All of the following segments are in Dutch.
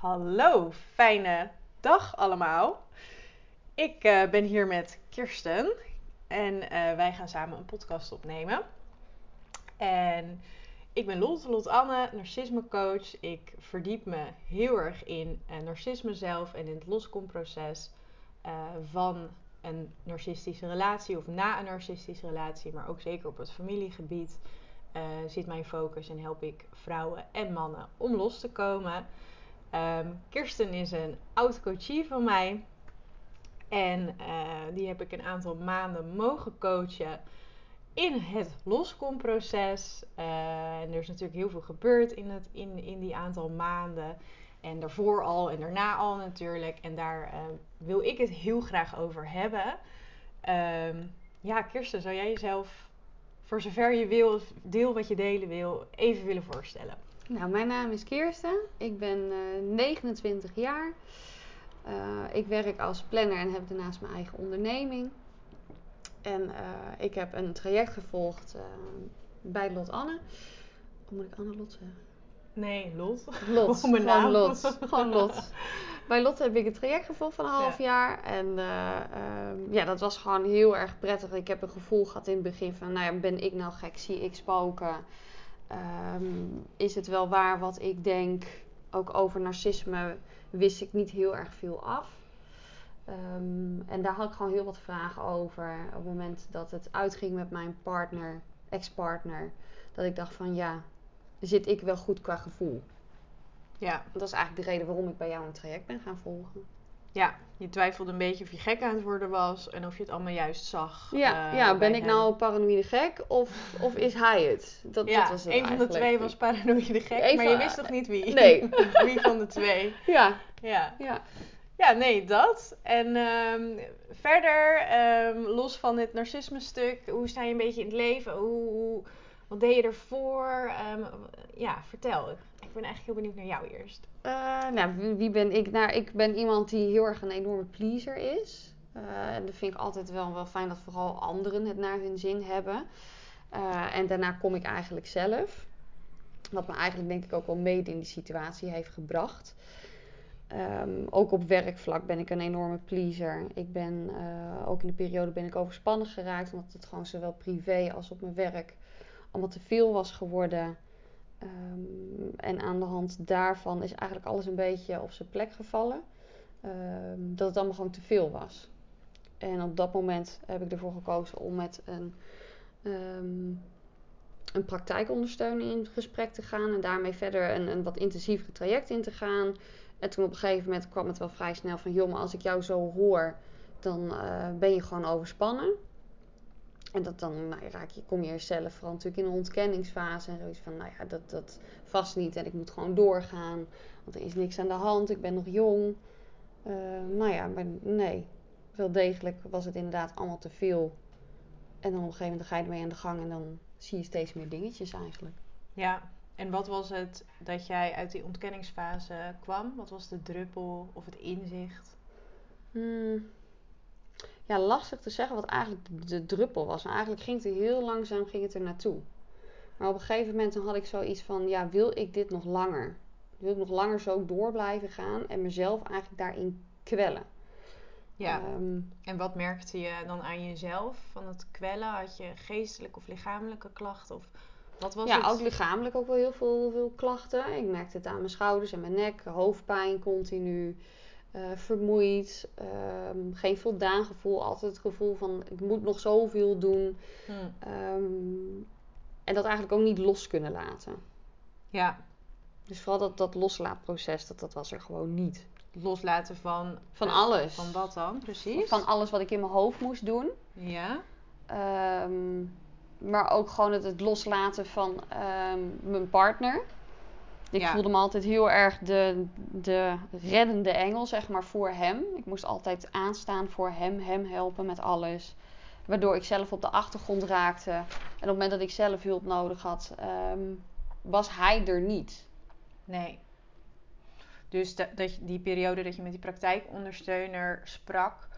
Hallo, fijne dag allemaal. Ik uh, ben hier met Kirsten en uh, wij gaan samen een podcast opnemen. En ik ben Lot, Lot Anne, narcisme coach. Ik verdiep me heel erg in uh, narcisme zelf en in het loskomproces van een narcistische relatie of na een narcistische relatie, maar ook zeker op het familiegebied. Zit mijn focus en help ik vrouwen en mannen om los te komen. Um, Kirsten is een oud coachie van mij. En uh, die heb ik een aantal maanden mogen coachen in het loskomproces. Uh, en er is natuurlijk heel veel gebeurd in, het, in, in die aantal maanden. En daarvoor al en daarna al natuurlijk. En daar uh, wil ik het heel graag over hebben. Um, ja, Kirsten, zou jij jezelf, voor zover je wil, deel wat je delen wil, even willen voorstellen? Nou, mijn naam is Kirsten. Ik ben uh, 29 jaar. Uh, ik werk als planner en heb daarnaast mijn eigen onderneming. En uh, ik heb een traject gevolgd bij Lot Anne. Hoe moet ik Anne Lot zeggen? Nee, Lot. Lot. Gewoon mijn Gewoon naam. Lot. Gewoon Lot. Bij Lot heb ik een traject gevolgd van een half Ja. jaar. En um, ja, dat was gewoon heel erg prettig. Ik heb een gevoel gehad in het begin van, nou ja, ben ik nou gek? Zie ik spoken? Um, is het wel waar wat ik denk? Ook over narcisme wist ik niet heel erg veel af. Um, en daar had ik gewoon heel wat vragen over. Op het moment dat het uitging met mijn partner, ex-partner, dat ik dacht van ja, zit ik wel goed qua gevoel? Ja, Dat is eigenlijk de reden waarom ik bij jou een traject ben gaan volgen. Ja, je twijfelde een beetje of je gek aan het worden was en of je het allemaal juist zag. Ja, eh, ja ben ik hem. nou paranoïde gek of, of is hij het? Dat, Ja, dat was het een van de twee was paranoïde gek, Even- maar je wist toch niet wie? Nee. wie van de twee? Ja, Ja. ja. Ja, nee, dat. En ehm, verder, ehm, los van dit narcisme-stuk, hoe sta je een beetje in het leven? Hoe, hoe- wat deed je ervoor? Ehm, ja, vertel. Ik ben eigenlijk heel benieuwd naar jou eerst. Eh, nou, wie, ben ik? Nou, ik ben iemand die heel erg een enorme pleaser is. Eh, en dat vind ik altijd wel, wel fijn dat vooral anderen het naar hun zin hebben. Eh, en daarna kom ik eigenlijk zelf. Wat me eigenlijk denk ik ook wel mede in die situatie heeft gebracht. Ehm, ook op werkvlak ben ik een enorme pleaser. Ik ben ook in de periode ben ik overspannen geraakt. Omdat het gewoon zowel privé als op mijn werk allemaal te veel was geworden. Ehm, en aan de hand daarvan is eigenlijk alles een beetje op zijn plek gevallen. Ehm, dat het allemaal gewoon te veel was. En op dat moment heb ik ervoor gekozen om met een, ehm, een praktijkondersteuner in gesprek te gaan. En daarmee verder een, een wat intensiever traject in te gaan. En toen op een gegeven moment kwam het wel vrij snel van... joh, maar als ik jou zo hoor, dan uh, ben je gewoon overspannen. En dat dan nou, raak je, kom je zelf vooral natuurlijk in een ontkenningsfase. En zoiets van, nou ja, dat, dat vast niet. En ik moet gewoon doorgaan. Want er is niks aan de hand. Ik ben nog jong. Uh, nou ja, maar nee. Wel degelijk was het inderdaad allemaal te veel. En dan op een gegeven moment ga je ermee aan de gang. En dan zie je steeds meer dingetjes eigenlijk. Ja, en wat was het dat jij uit die ontkenningsfase kwam? Wat was de druppel of het inzicht? Hmm. Ja, lastig te zeggen wat eigenlijk de, druppel was. Maar eigenlijk ging het er heel langzaam ging het er naartoe. Maar op een gegeven moment dan had ik zoiets van... Ja, wil ik dit nog langer? Wil ik nog langer zo door blijven gaan? En mezelf eigenlijk daarin kwellen. Ja, um, en wat merkte je dan aan jezelf van het kwellen? Had je geestelijke of lichamelijke klachten? Of wat was ja, het? ook lichamelijk ook wel heel veel, veel klachten. Ik merkte het aan mijn schouders en mijn nek. Hoofdpijn continu. Uh, vermoeid. Um, geen voldaan gevoel. Altijd het gevoel van ik moet nog zoveel doen. Hmm. Um, en dat eigenlijk ook niet los kunnen laten. Ja. Dus vooral dat, dat loslaatproces, dat, dat was er gewoon niet. Loslaten van... Van uh, alles. Van wat dan, precies? Van alles wat ik in mijn hoofd moest doen. Ja. Um, maar ook gewoon het, het loslaten van mijn partner. Ik Ja. voelde me altijd heel erg de, de reddende engel, zeg maar, voor hem. Ik moest altijd aanstaan voor hem, hem helpen met alles. Waardoor ik zelf op de achtergrond raakte. En op het moment dat ik zelf hulp nodig had, um, was hij er niet. Nee. Dus dat, die periode dat je met die praktijkondersteuner sprak,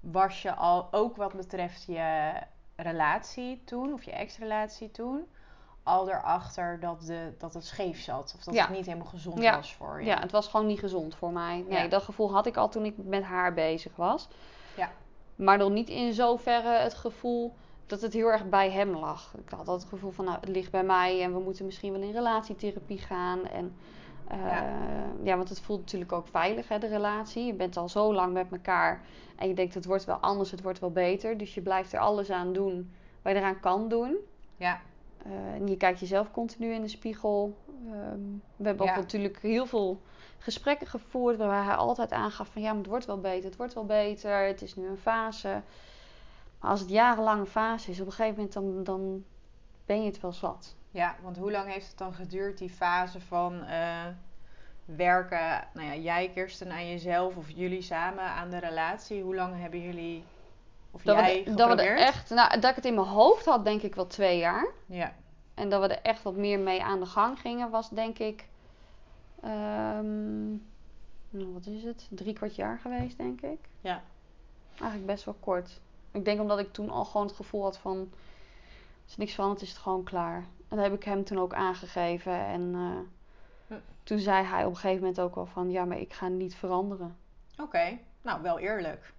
was je al ook wat betreft je relatie toen, of je ex-relatie toen, al erachter dat, de, dat het scheef zat. Of dat Ja. het niet helemaal gezond Ja. was voor je. Ja, het was gewoon niet gezond voor mij. Nee, Ja. dat gevoel had ik al toen ik met haar bezig was. Ja. Maar nog niet in zoverre het gevoel dat het heel erg bij hem lag. Ik had altijd het gevoel van, nou, het ligt bij mij en we moeten misschien wel in relatietherapie gaan. En, eh, Ja. want het voelt natuurlijk ook veilig, hè, de relatie. Je bent al zo lang met elkaar en je denkt, het wordt wel anders, het wordt wel beter. Dus je blijft er alles aan doen wat je eraan kan doen. Ja. Eh, en je kijkt jezelf continu in de spiegel. Ehm, we hebben Ja. ook natuurlijk heel veel gesprekken gevoerd waar hij altijd aangaf van ja, maar het wordt wel beter, het wordt wel beter, het is nu een fase. Maar als het jarenlang een fase is, op een gegeven moment dan, dan ben je het wel zat. Ja, want hoe lang heeft het dan geduurd, die fase van eh, werken, nou ja, jij Kirsten aan jezelf of jullie samen aan de relatie? Hoe lang hebben jullie, of Dat jij we, dat we er echt, nou, dat ik het in mijn hoofd had, denk ik wel twee jaar. Ja, En dat we er echt wat meer mee aan de gang gingen, was denk ik. ehm, nou, wat is het? Drie kwart jaar geweest, denk ik. ja, Eigenlijk best wel kort. Ik denk omdat ik toen al gewoon het gevoel had van... Als er niks veranderd is het gewoon klaar. En dat heb ik hem toen ook aangegeven. En eh, Hm. toen zei hij op een gegeven moment ook wel van... Ja, maar ik ga niet veranderen. oké. Nou, wel eerlijk.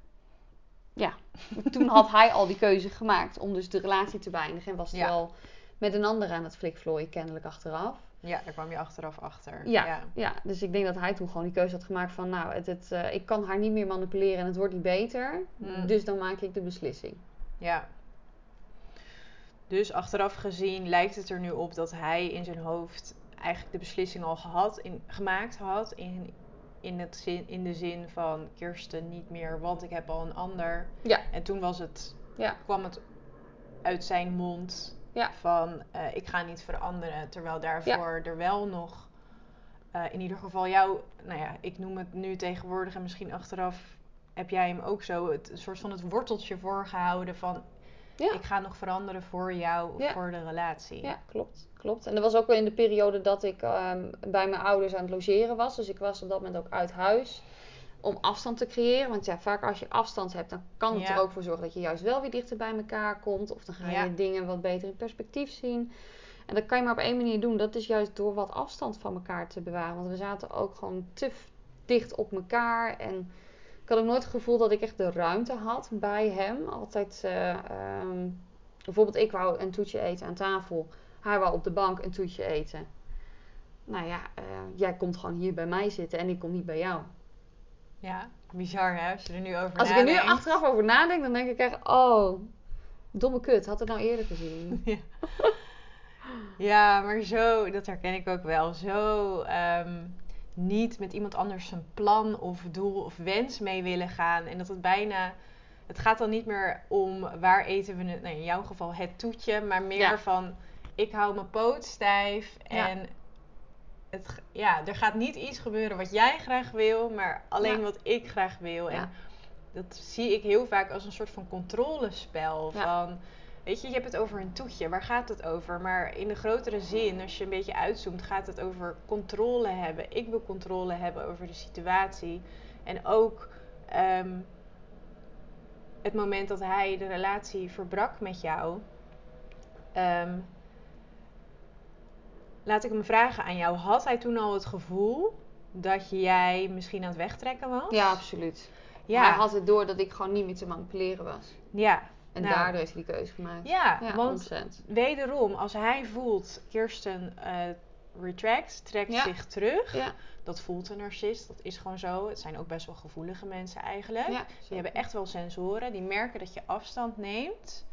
toen had hij al die keuze gemaakt om dus de relatie te beëindigen. En was hij Ja. al met een ander aan het flikvlooien kennelijk achteraf. Ja, daar kwam je achteraf achter. Ja, ja. ja, dus ik denk dat hij toen gewoon die keuze had gemaakt van... Nou, het, het, eh, ik kan haar niet meer manipuleren en het wordt niet beter. Hm. Dus dan maak ik de beslissing. Ja. Dus achteraf gezien lijkt het er nu op dat hij in zijn hoofd eigenlijk de beslissing al gehad, in, gemaakt had. In, in, het zin, in de zin van Kirsten niet meer, want ik heb al een ander. Ja. En toen was het, Ja. kwam het uit zijn mond Ja. van eh, ik ga niet veranderen. Terwijl daarvoor er wel nog eh, in ieder geval jou, nou ja, ik noem het nu tegenwoordig en misschien achteraf heb jij hem ook zo het een soort van het worteltje voorgehouden van Ja. ik ga nog veranderen voor jou of Ja. voor de relatie. Ja, klopt. klopt. En dat was ook wel in de periode dat ik ehm, bij mijn ouders aan het logeren was. Dus ik was op dat moment ook uit huis om afstand te creëren. Want ja, vaak als je afstand hebt, dan kan het er ook voor zorgen dat je juist wel weer dichter bij elkaar komt. Of dan ga je dingen wat beter in perspectief zien. En dat kan je maar op één manier doen. Dat is juist door wat afstand van elkaar te bewaren. Want we zaten ook gewoon te dicht op elkaar. En ik had ook nooit het gevoel dat ik echt de ruimte had bij hem. Altijd, eh, ehm, bijvoorbeeld ik wou een toetje eten aan tafel. Hij wou op de bank een toetje eten. Nou ja, eh, jij komt gewoon hier bij mij zitten en ik kom niet bij jou. Ja, bizar hè, als je er nu over Als ik er nu achteraf over nadenk, dan denk ik echt, oh, domme kut, had het nou eerder gezien. Ja. ja, maar zo, dat herken ik ook wel. Zo ehm, niet met iemand anders zijn plan of doel of wens mee willen gaan. En dat het bijna. Het gaat dan niet meer om waar eten we het. Nou, in jouw geval het toetje, maar meer Ja. van ik hou mijn poot stijf. Ja. En het, g- ja, er gaat niet iets gebeuren wat jij graag wil, maar alleen Ja. wat ik graag wil. Ja. En dat zie ik heel vaak als een soort van controlespel. Ja. Van, weet je, je hebt het over een toetje. Waar gaat het over? Maar in de grotere zin, als je een beetje uitzoomt, gaat het over controle hebben. Ik wil controle hebben over de situatie. En ook ehm, het moment dat hij de relatie verbrak met jou. ehm, laat ik hem vragen aan jou. Had hij toen al het gevoel dat jij misschien aan het wegtrekken was? Ja, absoluut. Ja, Hij had het door dat ik gewoon niet meer te manipuleren was. ja. En Nou. daardoor heeft hij die keuze gemaakt. Ja, Ja, want 100%. wederom, als hij voelt, Kirsten eh retract, trekt Ja. zich terug. Ja, Dat voelt een narcist, dat is gewoon zo. Het zijn ook best wel gevoelige mensen eigenlijk. ja. Die hebben echt wel sensoren, die merken dat je afstand neemt.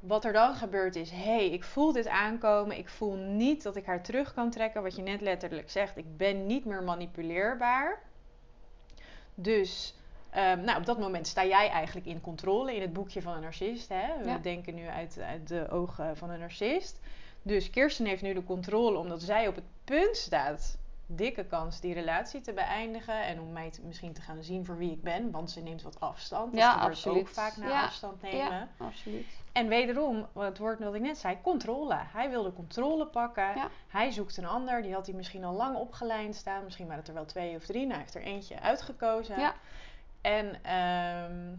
Wat er dan gebeurt is, hé, hey, ik voel dit aankomen. Ik voel niet dat ik haar terug kan trekken. Wat je net letterlijk zegt, ik ben niet meer manipuleerbaar. Dus ehm, nou, op dat moment sta jij eigenlijk in controle in het boekje van een narcist. Hè? We Ja. denken nu uit, uit de ogen van een narcist. Dus Kirsten heeft nu de controle omdat zij op het punt staat. Dikke kans die relatie te beëindigen. En om mij te- misschien te gaan zien voor wie ik ben. Want ze neemt wat afstand. Dat Ja, gebeurt absoluut. ook vaak na Ja, afstand nemen. Ja, absoluut. En wederom, het woord wat ik net zei, controle. Hij wilde controle pakken. Ja. Hij zoekt een ander. Die had hij misschien al lang opgelijnd staan. Misschien waren het er wel twee of drie. Nou, hij heeft er eentje uitgekozen. Ja. En ehm,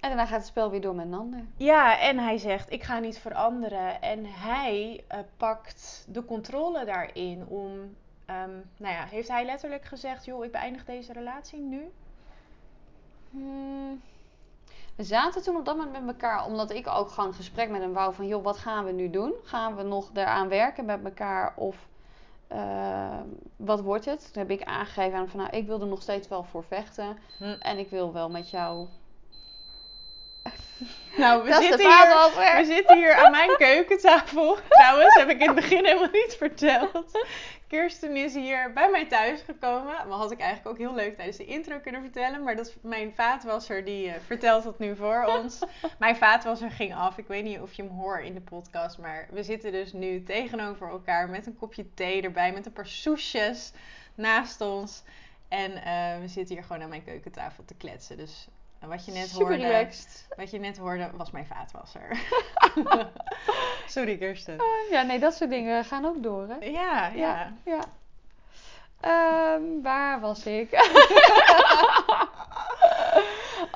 En daarna gaat het spel weer door met een ander. Ja, en hij zegt: Ik ga niet veranderen. En hij eh, pakt de controle daarin om. ehm, nou ja, heeft hij letterlijk gezegd: Joh, ik beëindig deze relatie nu? Hmm. We zaten toen op dat moment met elkaar, omdat ik ook gewoon een gesprek met hem wou van, joh, wat gaan we nu doen? Gaan we nog eraan werken met elkaar of eh, wat wordt het? Toen heb ik aangegeven aan hem van, nou, ik wil er nog steeds wel voor vechten Hm. en ik wil wel met jou. Nou, we Dat zitten, hier, we zitten hier aan mijn keukentafel. Trouwens, heb ik in het begin helemaal niet verteld. Kirsten is hier bij mij thuis gekomen. Maar had ik eigenlijk ook heel leuk tijdens de intro kunnen vertellen. Maar dat mijn vaatwasser die eh, vertelt het nu voor ons. Mijn vaatwasser ging af. Ik weet niet of je hem hoort in de podcast. Maar we zitten dus nu tegenover elkaar met een kopje thee erbij. Met een paar soesjes naast ons. En eh, we zitten hier gewoon aan mijn keukentafel te kletsen. Dus eh, wat je net Super hoorde... relaxed. Wat je net hoorde was mijn vaatwasser. Sorry Kirsten. Ja, nee, dat soort dingen gaan ook door, hè? Ja, ja. ja. Ehm, waar was ik?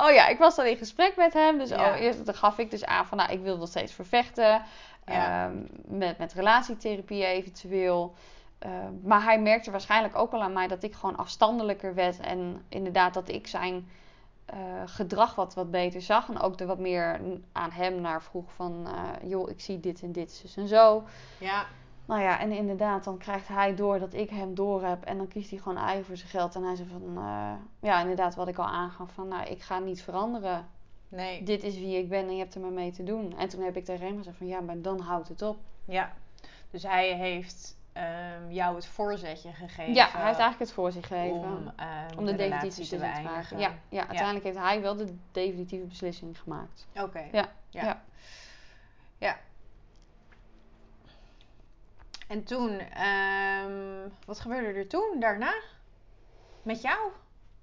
oh ja, ik was dan in gesprek met hem. Dus Ja. oh, eerst dan gaf ik dus aan van, nou, ik wil nog steeds vervechten. Ja. Ehm, met, met relatietherapie eventueel. Ehm, maar hij merkte waarschijnlijk ook wel aan mij dat ik gewoon afstandelijker werd. En inderdaad dat ik zijn eh, gedrag wat, wat beter zag. En ook er wat meer aan hem naar vroeg van... eh, joh, ik zie dit en dit, zus en zo. Ja, Nou ja, en inderdaad, dan krijgt hij door dat ik hem door heb. En dan kiest hij gewoon eigen voor zijn geld. En hij zegt van, eh, ja, inderdaad, wat ik al aangaf. Van, nou, ik ga niet veranderen. nee. Dit is wie ik ben en je hebt er maar mee te doen. En toen heb ik tegen hem gezegd van, ja, maar dan houdt het op. Ja. Dus hij heeft ehm, jou het voorzetje gegeven. Ja, hij heeft eigenlijk het voor zich gegeven. om, Om, ehm, de, de, definitieve beslissing te maken. Ja, ja, uiteindelijk heeft hij wel de definitieve beslissing gemaakt. Oké. Ja, Ja. ja. Ja. En toen, ehm, wat gebeurde er toen, daarna? Met jou?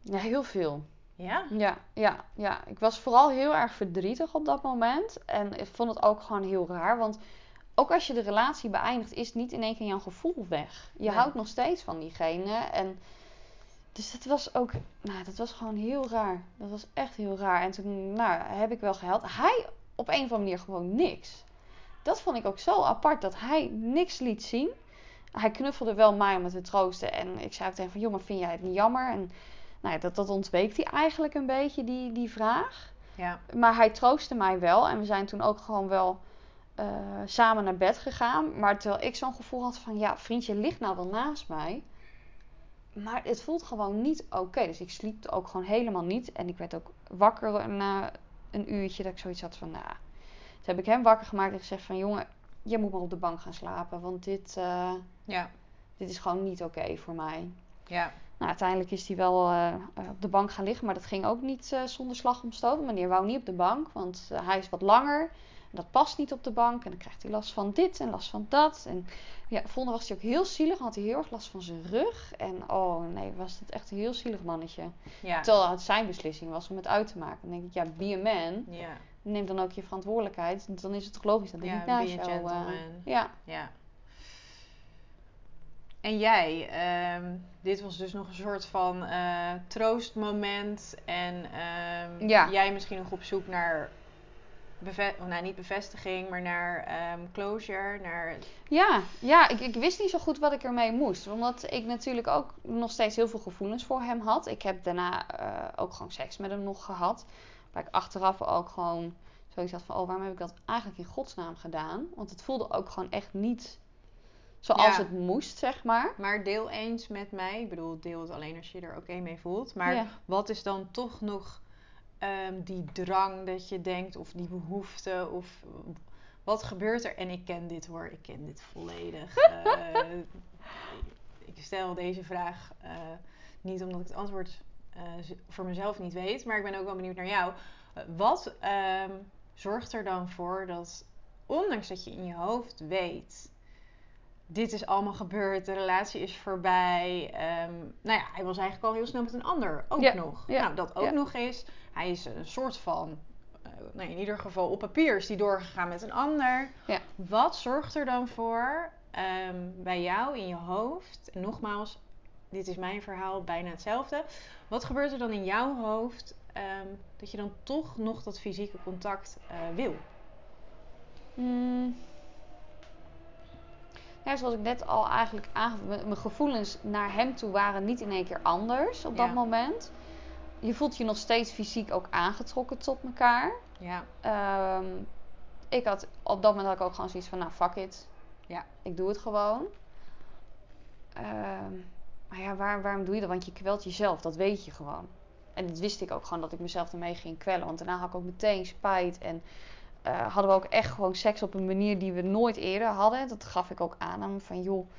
Ja, heel veel. Ja. Ja, ja, ja. Ik was vooral heel erg verdrietig op dat moment. En ik vond het ook gewoon heel raar. Want ook als je de relatie beëindigt, is niet in één keer jouw gevoel weg. Je Nee. houdt nog steeds van diegene. En dus dat was ook, nou, dat was gewoon heel raar. Dat was echt heel raar. En toen, nou, heb ik wel gehuild. Hij op een of andere manier gewoon niks. Dat vond ik ook zo apart, dat hij niks liet zien. Hij knuffelde wel mij om me te troosten. En ik zei ook tegen van, joh, maar vind jij het niet jammer? En nou ja, dat, dat ontweek hij eigenlijk een beetje, die, die vraag. Ja. Maar hij troostte mij wel. En we zijn toen ook gewoon wel eh, samen naar bed gegaan. Maar terwijl ik zo'n gevoel had van... Ja, vriendje ligt nou wel naast mij. Maar het voelt gewoon niet oké. Dus ik sliep ook gewoon helemaal niet. En ik werd ook wakker na een uurtje. Dat ik zoiets had van... Nou, toen heb ik hem wakker gemaakt en gezegd van... Jongen, je moet maar op de bank gaan slapen. Want dit, eh, Ja. dit is gewoon niet oké voor mij. Ja. Nou, uiteindelijk is hij wel eh, op de bank gaan liggen, maar dat ging ook niet zonder slag om stoot. Meneer wou niet op de bank, want hij is wat langer. En dat past niet op de bank. En dan krijgt hij last van dit en last van dat. En ja, volgende was hij ook heel zielig. Had hij heel erg last van zijn rug. En oh nee, was het echt een heel zielig mannetje. Ja. Terwijl het zijn beslissing was om het uit te maken. Dan denk ik, ja, be a man. Ja. Neem dan ook je verantwoordelijkheid. Dan is het toch logisch dat hij Ja, niet naast jou... eh, ja, Ja. En jij, ehm, dit was dus nog een soort van eh, troostmoment. En ehm, Ja. jij misschien nog op zoek naar, nou niet bevestiging, maar naar ehm, closure. Naar, Ja, ja ik, ik wist niet zo goed wat ik ermee moest. Omdat ik natuurlijk ook nog steeds heel veel gevoelens voor hem had. Ik heb daarna eh, ook gewoon seks met hem nog gehad. Waar ik achteraf ook gewoon zoiets had van... Oh, waarom heb ik dat eigenlijk in godsnaam gedaan? Want het voelde ook gewoon echt niet zoals Ja. het moest, zeg maar. maar deel eens met mij. Ik bedoel, deel het alleen als je er oké mee voelt. Maar Ja. wat is dan toch nog ehm, die drang dat je denkt, of die behoefte, of wat gebeurt er? En ik ken dit hoor, ik ken dit volledig. Eh, ik stel deze vraag eh, niet omdat ik het antwoord eh, voor mezelf niet weet, maar ik ben ook wel benieuwd naar jou. Wat ehm, zorgt er dan voor dat, ondanks dat je in je hoofd weet dit is allemaal gebeurd, de relatie is voorbij. Ehm, nou ja, hij was eigenlijk al heel snel met een ander ook Ja, nog. ja, Nou, dat ook ja. nog eens. Hij is een soort van, eh, nou, in ieder geval op papier is die doorgegaan met een ander. Ja. Wat zorgt er dan voor ehm, bij jou in je hoofd? En nogmaals, dit is mijn verhaal, bijna hetzelfde. Wat gebeurt er dan in jouw hoofd ehm, dat je dan toch nog dat fysieke contact eh, wil? Mm. Ja, zoals ik net al eigenlijk aangaf, mijn gevoelens naar hem toe waren niet in één keer anders op dat Ja. moment. Je voelt je nog steeds fysiek ook aangetrokken tot elkaar. Ja, Ehm, ik had, op dat moment had ik ook gewoon zoiets van, nou fuck it. Ja. Ik doe het gewoon. Ehm, maar ja, waar, waarom doe je dat? Want je kwelt jezelf, dat weet je gewoon. En dat wist ik ook gewoon dat ik mezelf ermee ging kwellen. Want daarna had ik ook meteen spijt. En eh, hadden we ook echt gewoon seks op een manier die we nooit eerder hadden. Dat gaf ik ook aan hem van joh.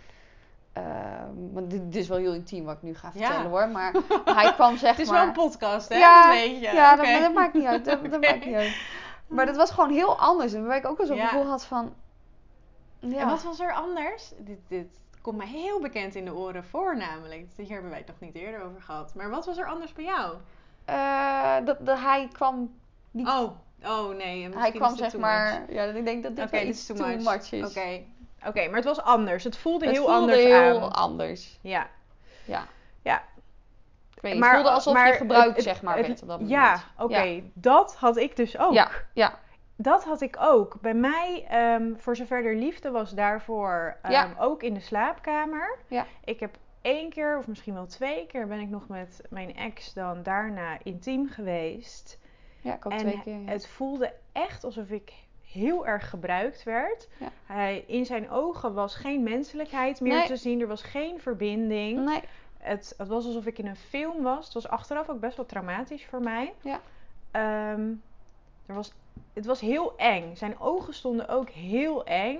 ehm, maar dit, dit is wel heel intiem wat ik nu ga Ja. vertellen hoor. Maar hij kwam zeg het is maar... wel een podcast, hè? Ja, dat weet je. Ja, dat, dat maakt niet uit. Dat, dat maakt niet uit. Maar dat was gewoon heel anders. En waarbij ik ook wel zo'n Ja. gevoel had van... Ja. En wat was er anders? Dit, dit komt mij heel bekend in de oren voor, namelijk. Hier hebben wij het nog niet eerder over gehad. Maar wat was er anders bij jou? Eh, dat, dat hij kwam niet... Oh, oh nee. misschien hij kwam is zeg too maar... much. Ja, ik denk dat dit dit iets too, too much. much is. Oké, Oké, maar het was anders. Het voelde Het heel voelde anders heel aan. anders. Ja. Ja. Ja. Ik weet niet, het voelde alsof je gebruikt zeg maar het- werd op dat moment. Ja, oké. Dat had ik dus ook. Ja, ja. Dat had ik ook. Bij mij, ehm, voor zover er liefde was daarvoor, ehm, Ja. ook in de slaapkamer. Ja. Ik heb één keer, of misschien wel twee keer, ben ik nog met mijn ex dan daarna intiem geweest. Ja, ik ook en twee keer. ja. het voelde echt alsof ik heel erg gebruikt werd. Ja. Hij, in zijn ogen was geen menselijkheid meer Nee. te zien. Er was geen verbinding. Nee, Het, het was alsof ik in een film was. Het was achteraf ook best wel traumatisch voor mij. Ja. Ehm, er was, het was heel eng. Zijn ogen stonden ook heel eng.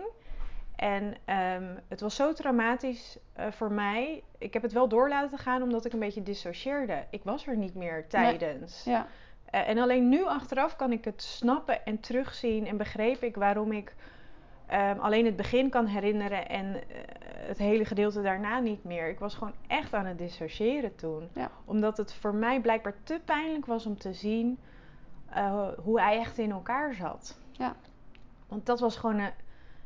En ehm, het was zo traumatisch eh, voor mij. Ik heb het wel door laten gaan omdat ik een beetje dissocieerde. Ik was er niet meer tijdens. ja. Eh, en alleen nu achteraf kan ik het snappen en terugzien en begreep ik waarom ik ehm, alleen het begin kan herinneren en eh, het hele gedeelte daarna niet meer. Ik was gewoon echt aan het dissociëren toen. Ja. Omdat het voor mij blijkbaar te pijnlijk was om te zien eh, hoe hij echt in elkaar zat. Ja. Want dat was gewoon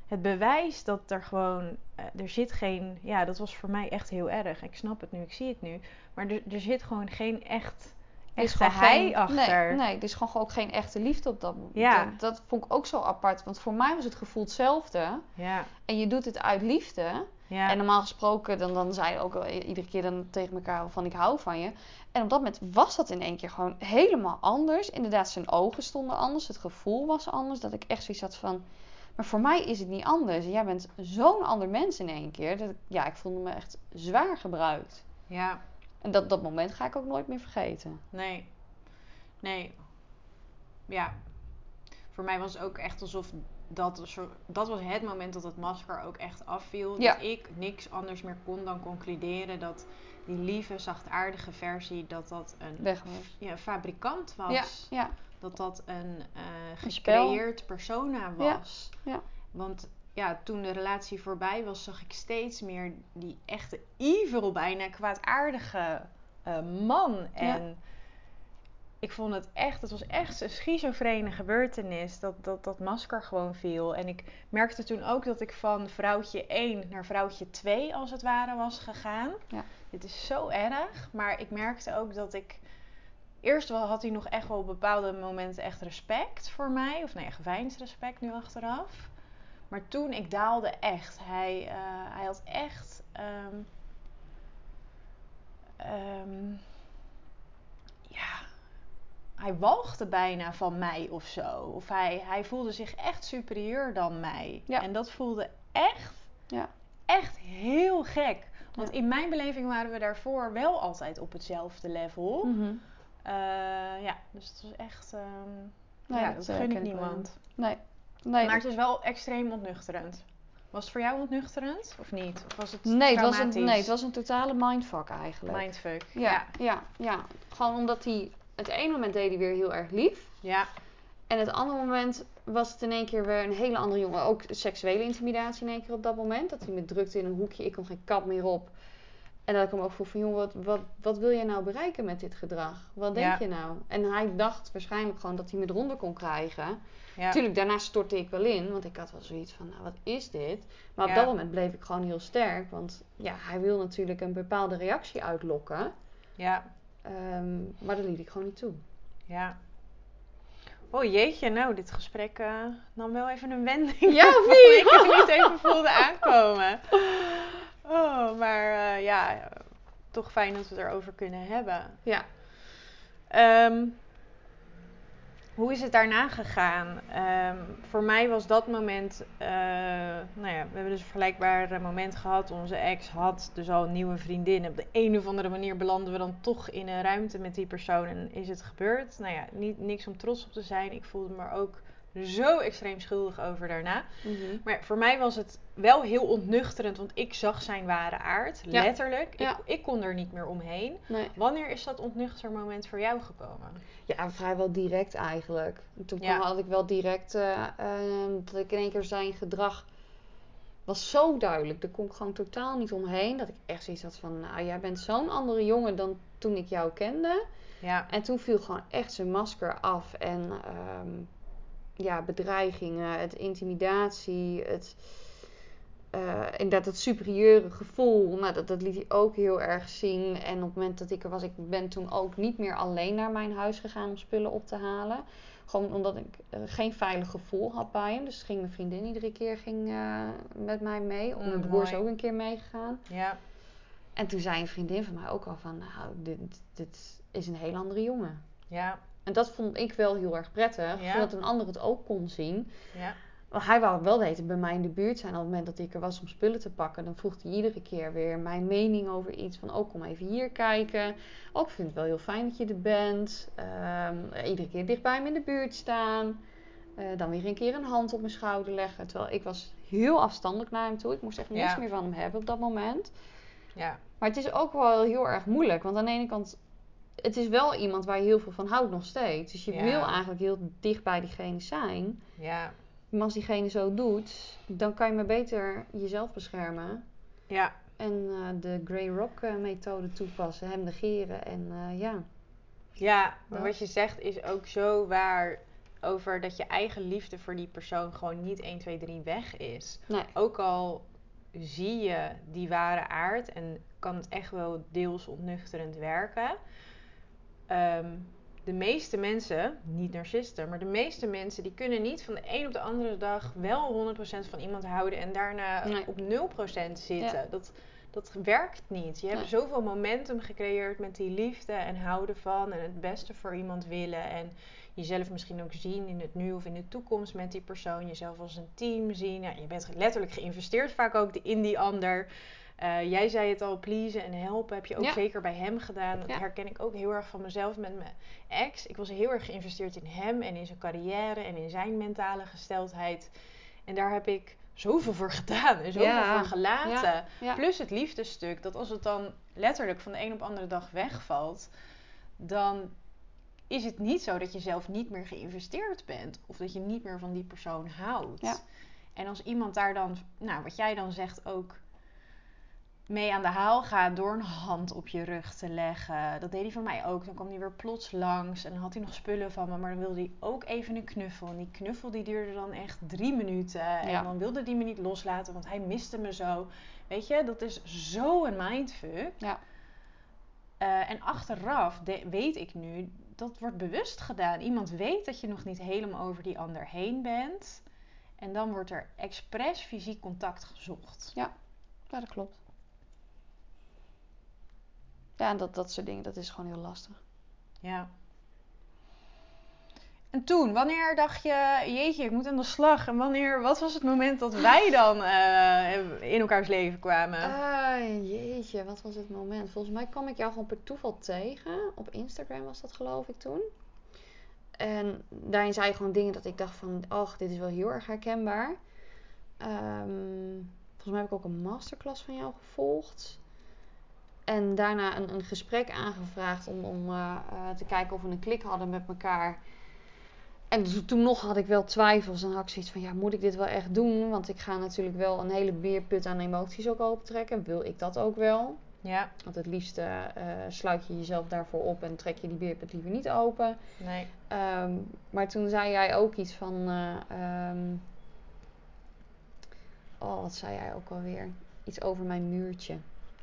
het bewijs dat er gewoon, er zit geen, ja, dat was voor mij echt heel erg. Ik snap het nu, ik zie het nu. Maar er, er zit gewoon geen echt, echte gewoon hij geen, achter. Nee, nee, er is gewoon ook geen echte liefde op dat moment. Ja. Dat, dat vond ik ook zo apart. Want voor mij was het gevoel hetzelfde. Ja, En je doet het uit liefde. ja. En normaal gesproken, dan, dan zei je ook iedere keer dan tegen elkaar van ik hou van je. En op dat moment was dat in één keer gewoon helemaal anders. Inderdaad, zijn ogen stonden anders. Het gevoel was anders. Dat ik echt zoiets had van... Maar voor mij is het niet anders. Jij bent zo'n ander mens in één keer. Dat ik, ja, ik voelde me echt zwaar gebruikt. ja, En dat, dat moment ga ik ook nooit meer vergeten. nee. Nee. Ja. Voor mij was het ook echt alsof dat, dat was het moment dat het masker ook echt afviel. Ja. Dat ik niks anders meer kon dan concluderen dat die lieve, zachtaardige versie, dat dat een ja, fabrikant was. Ja. Dat dat een Een spel. gecreëerd persona Ja, was. ja. Want ja, toen de relatie voorbij was, zag ik steeds meer die echte evil, bijna kwaadaardige eh, man. En ik vond het echt, het was echt een schizofrene gebeurtenis dat, dat dat masker gewoon viel. En ik merkte toen ook dat ik van vrouwtje 1 naar vrouwtje 2 als het ware was gegaan. Ja. Dit is zo erg, maar ik merkte ook dat ik... Eerst wel had hij nog echt wel op bepaalde momenten echt respect voor mij. Of nee, geveinsd respect nu achteraf. Maar toen, ik daalde echt. Hij, eh, hij had echt... ehm, ehm, ja, hij walgde bijna van mij of zo. Of hij, hij voelde zich echt superieur dan mij. Ja. En dat voelde echt, Ja. echt heel gek. Want Ja. in mijn beleving waren we daarvoor wel altijd op hetzelfde level. Eh, ja, dus het was echt... Nee, ja, dat, dat eh, gun ik niemand. Nee. Nee, Maar het is wel extreem ontnuchterend. Was het voor jou ontnuchterend of niet? Of was het nee, het was een, nee, het was een totale mindfuck eigenlijk. Mindfuck. Ja, Ja. ja, ja. Gewoon omdat hij... Het ene moment deed hij weer heel erg lief. Ja. En het andere moment was het in één keer weer een hele andere jongen. Ook seksuele intimidatie in één keer op dat moment. Dat hij me drukte in een hoekje. Ik kon geen kap meer op. En dat ik hem ook vroeg van, joh, wat, wat, wat wil jij nou bereiken met dit gedrag? Wat denk Ja. je nou? En hij dacht waarschijnlijk gewoon dat hij me eronder kon krijgen. Ja. Tuurlijk, daarna stortte ik wel in, want ik had wel zoiets van, nou, wat is dit? Maar op Ja. dat moment bleef ik gewoon heel sterk, want ja, hij wil natuurlijk een bepaalde reactie uitlokken. Ja. Ehm, maar dat liet ik gewoon niet toe. Ja. Oh jeetje, nou, dit gesprek eh, nam wel even een wending. Ja, of niet? ik het niet even voelde aankomen. Oh, maar eh, ja, toch fijn dat we het erover kunnen hebben. Ja. Ehm, hoe is het daarna gegaan? Ehm, voor mij was dat moment, eh, nou ja, we hebben dus een vergelijkbaar moment gehad. Onze ex had dus al een nieuwe vriendin. Op de een of andere manier belanden we dan toch in een ruimte met die persoon en is het gebeurd. Nou ja, niet, niks om trots op te zijn. Ik voelde me ook zo extreem schuldig over daarna. Mhm. Maar voor mij was het wel heel ontnuchterend, want ik zag zijn ware aard, Ja. letterlijk. Ja. Ik, ik kon er niet meer omheen. Nee. Wanneer is dat ontnuchter moment voor jou gekomen? Ja, vrijwel direct eigenlijk. En Toen Ja. had ik wel direct eh, eh, dat ik in één keer zijn gedrag was zo duidelijk. Daar kon ik gewoon totaal niet omheen. Dat ik echt zoiets had van, nou jij bent zo'n andere jongen dan toen ik jou kende. Ja, En toen viel gewoon echt zijn masker af. En ehm, ja, bedreigingen, het intimidatie, het, eh, inderdaad het superieure gevoel. Nou, dat, dat liet hij ook heel erg zien. En op het moment dat ik er was, ik ben toen ook niet meer alleen naar mijn huis gegaan om spullen op te halen. Gewoon omdat ik eh, geen veilig gevoel had bij hem. Dus ging mijn vriendin iedere keer ging, eh, met mij mee. Mm, mijn broer is ook een keer meegegaan. ja, En toen zei een vriendin van mij ook al van, nou, dit, dit is een heel andere jongen. ja, En dat vond ik wel heel erg prettig, Ja. zodat een ander het ook kon zien. ja, hij wou wel tijd bij mij in de buurt zijn. Op het moment dat ik er was om spullen te pakken, dan vroeg hij iedere keer weer mijn mening over iets. Van, oh, kom even hier kijken. Oh, ik vind het wel heel fijn dat je er bent. Ehm, iedere keer dicht bij me in de buurt staan. Eh, dan weer een keer een hand op mijn schouder leggen. Terwijl ik was heel afstandelijk naar hem toe. Ik moest echt niks Ja. meer van hem hebben op dat moment. ja, Maar het is ook wel heel erg moeilijk. Want aan de ene kant, het is wel iemand waar je heel veel van houdt nog steeds. Dus je Ja. wil eigenlijk heel dicht bij diegene zijn. ja, Maar als diegene zo doet, dan kan je maar beter jezelf beschermen. ja, En eh, de Grey Rock eh, methode toepassen. Hem negeren. En eh, ja. ja. Maar Dat. wat je zegt is ook zo waar over dat je eigen liefde voor die persoon gewoon niet 1, 2, 3 weg is. Nee. Ook al zie je die ware aard en kan het echt wel deels ontnuchterend werken. Ehm, de meeste mensen, niet narcisten, maar de meeste mensen die kunnen niet van de een op de andere dag wel 100% van iemand houden en daarna Nee. op 0% zitten. Ja. Dat, dat werkt niet. Je hebt zoveel momentum gecreëerd met die liefde en houden van en het beste voor iemand willen en jezelf misschien ook zien in het nu of in de toekomst met die persoon, jezelf als een team zien. Ja, je bent letterlijk geïnvesteerd vaak ook in die ander. Eh, jij zei het al, pleasen en helpen heb je ook Ja. zeker bij hem gedaan. Dat Ja. herken ik ook heel erg van mezelf met mijn ex. Ik was heel erg geïnvesteerd in hem en in zijn carrière en in zijn mentale gesteldheid. En daar heb ik zoveel voor gedaan en zoveel Ja. voor gelaten. Plus het liefdesstuk, dat als het dan letterlijk van de een op de andere dag wegvalt, dan is het niet zo dat je zelf niet meer geïnvesteerd bent of dat je niet meer van die persoon houdt. En als iemand daar dan, nou wat jij dan zegt ook mee aan de haal gaat door een hand op je rug te leggen. Dat deed hij van mij ook. Dan kwam hij weer plots langs en dan had hij nog spullen van me, maar dan wilde hij ook even een knuffel. En die knuffel die duurde dan echt drie minuten. En dan wilde hij me niet loslaten, want hij miste me zo. Weet je, dat is zo een mindfuck. Ja. Eh, en achteraf de- weet ik nu, dat wordt bewust gedaan. Iemand weet dat je nog niet helemaal over die ander heen bent. En dan wordt er expres fysiek contact gezocht. Ja, dat klopt. Ja, en dat, dat soort dingen, dat is gewoon heel lastig. Ja. En toen, wanneer dacht je, jeetje, ik moet aan de slag? En wanneer, wat was het moment dat wij dan eh, in elkaars leven kwamen? Ah, jeetje, wat was het moment? Volgens mij kwam ik jou gewoon per toeval tegen. Op Instagram was dat geloof ik toen. En daarin zei je gewoon dingen dat ik dacht van... Och, dit is wel heel erg herkenbaar. Ehm, volgens mij heb ik ook een masterclass van jou gevolgd. En daarna een, een gesprek aangevraagd om, om eh, eh, te kijken of we een klik hadden met elkaar. En dus toen nog had ik wel twijfels. En had ik zoiets van, ja, moet ik dit wel echt doen? Want ik ga natuurlijk wel een hele beerput aan emoties ook opentrekken. Wil ik dat ook wel? Ja. Want het liefst uh, sluit je jezelf daarvoor op en trek je die beerput liever niet open. Nee. Um, maar toen zei jij ook iets van. Uh, um, oh, wat zei jij ook alweer? Iets over mijn muurtje.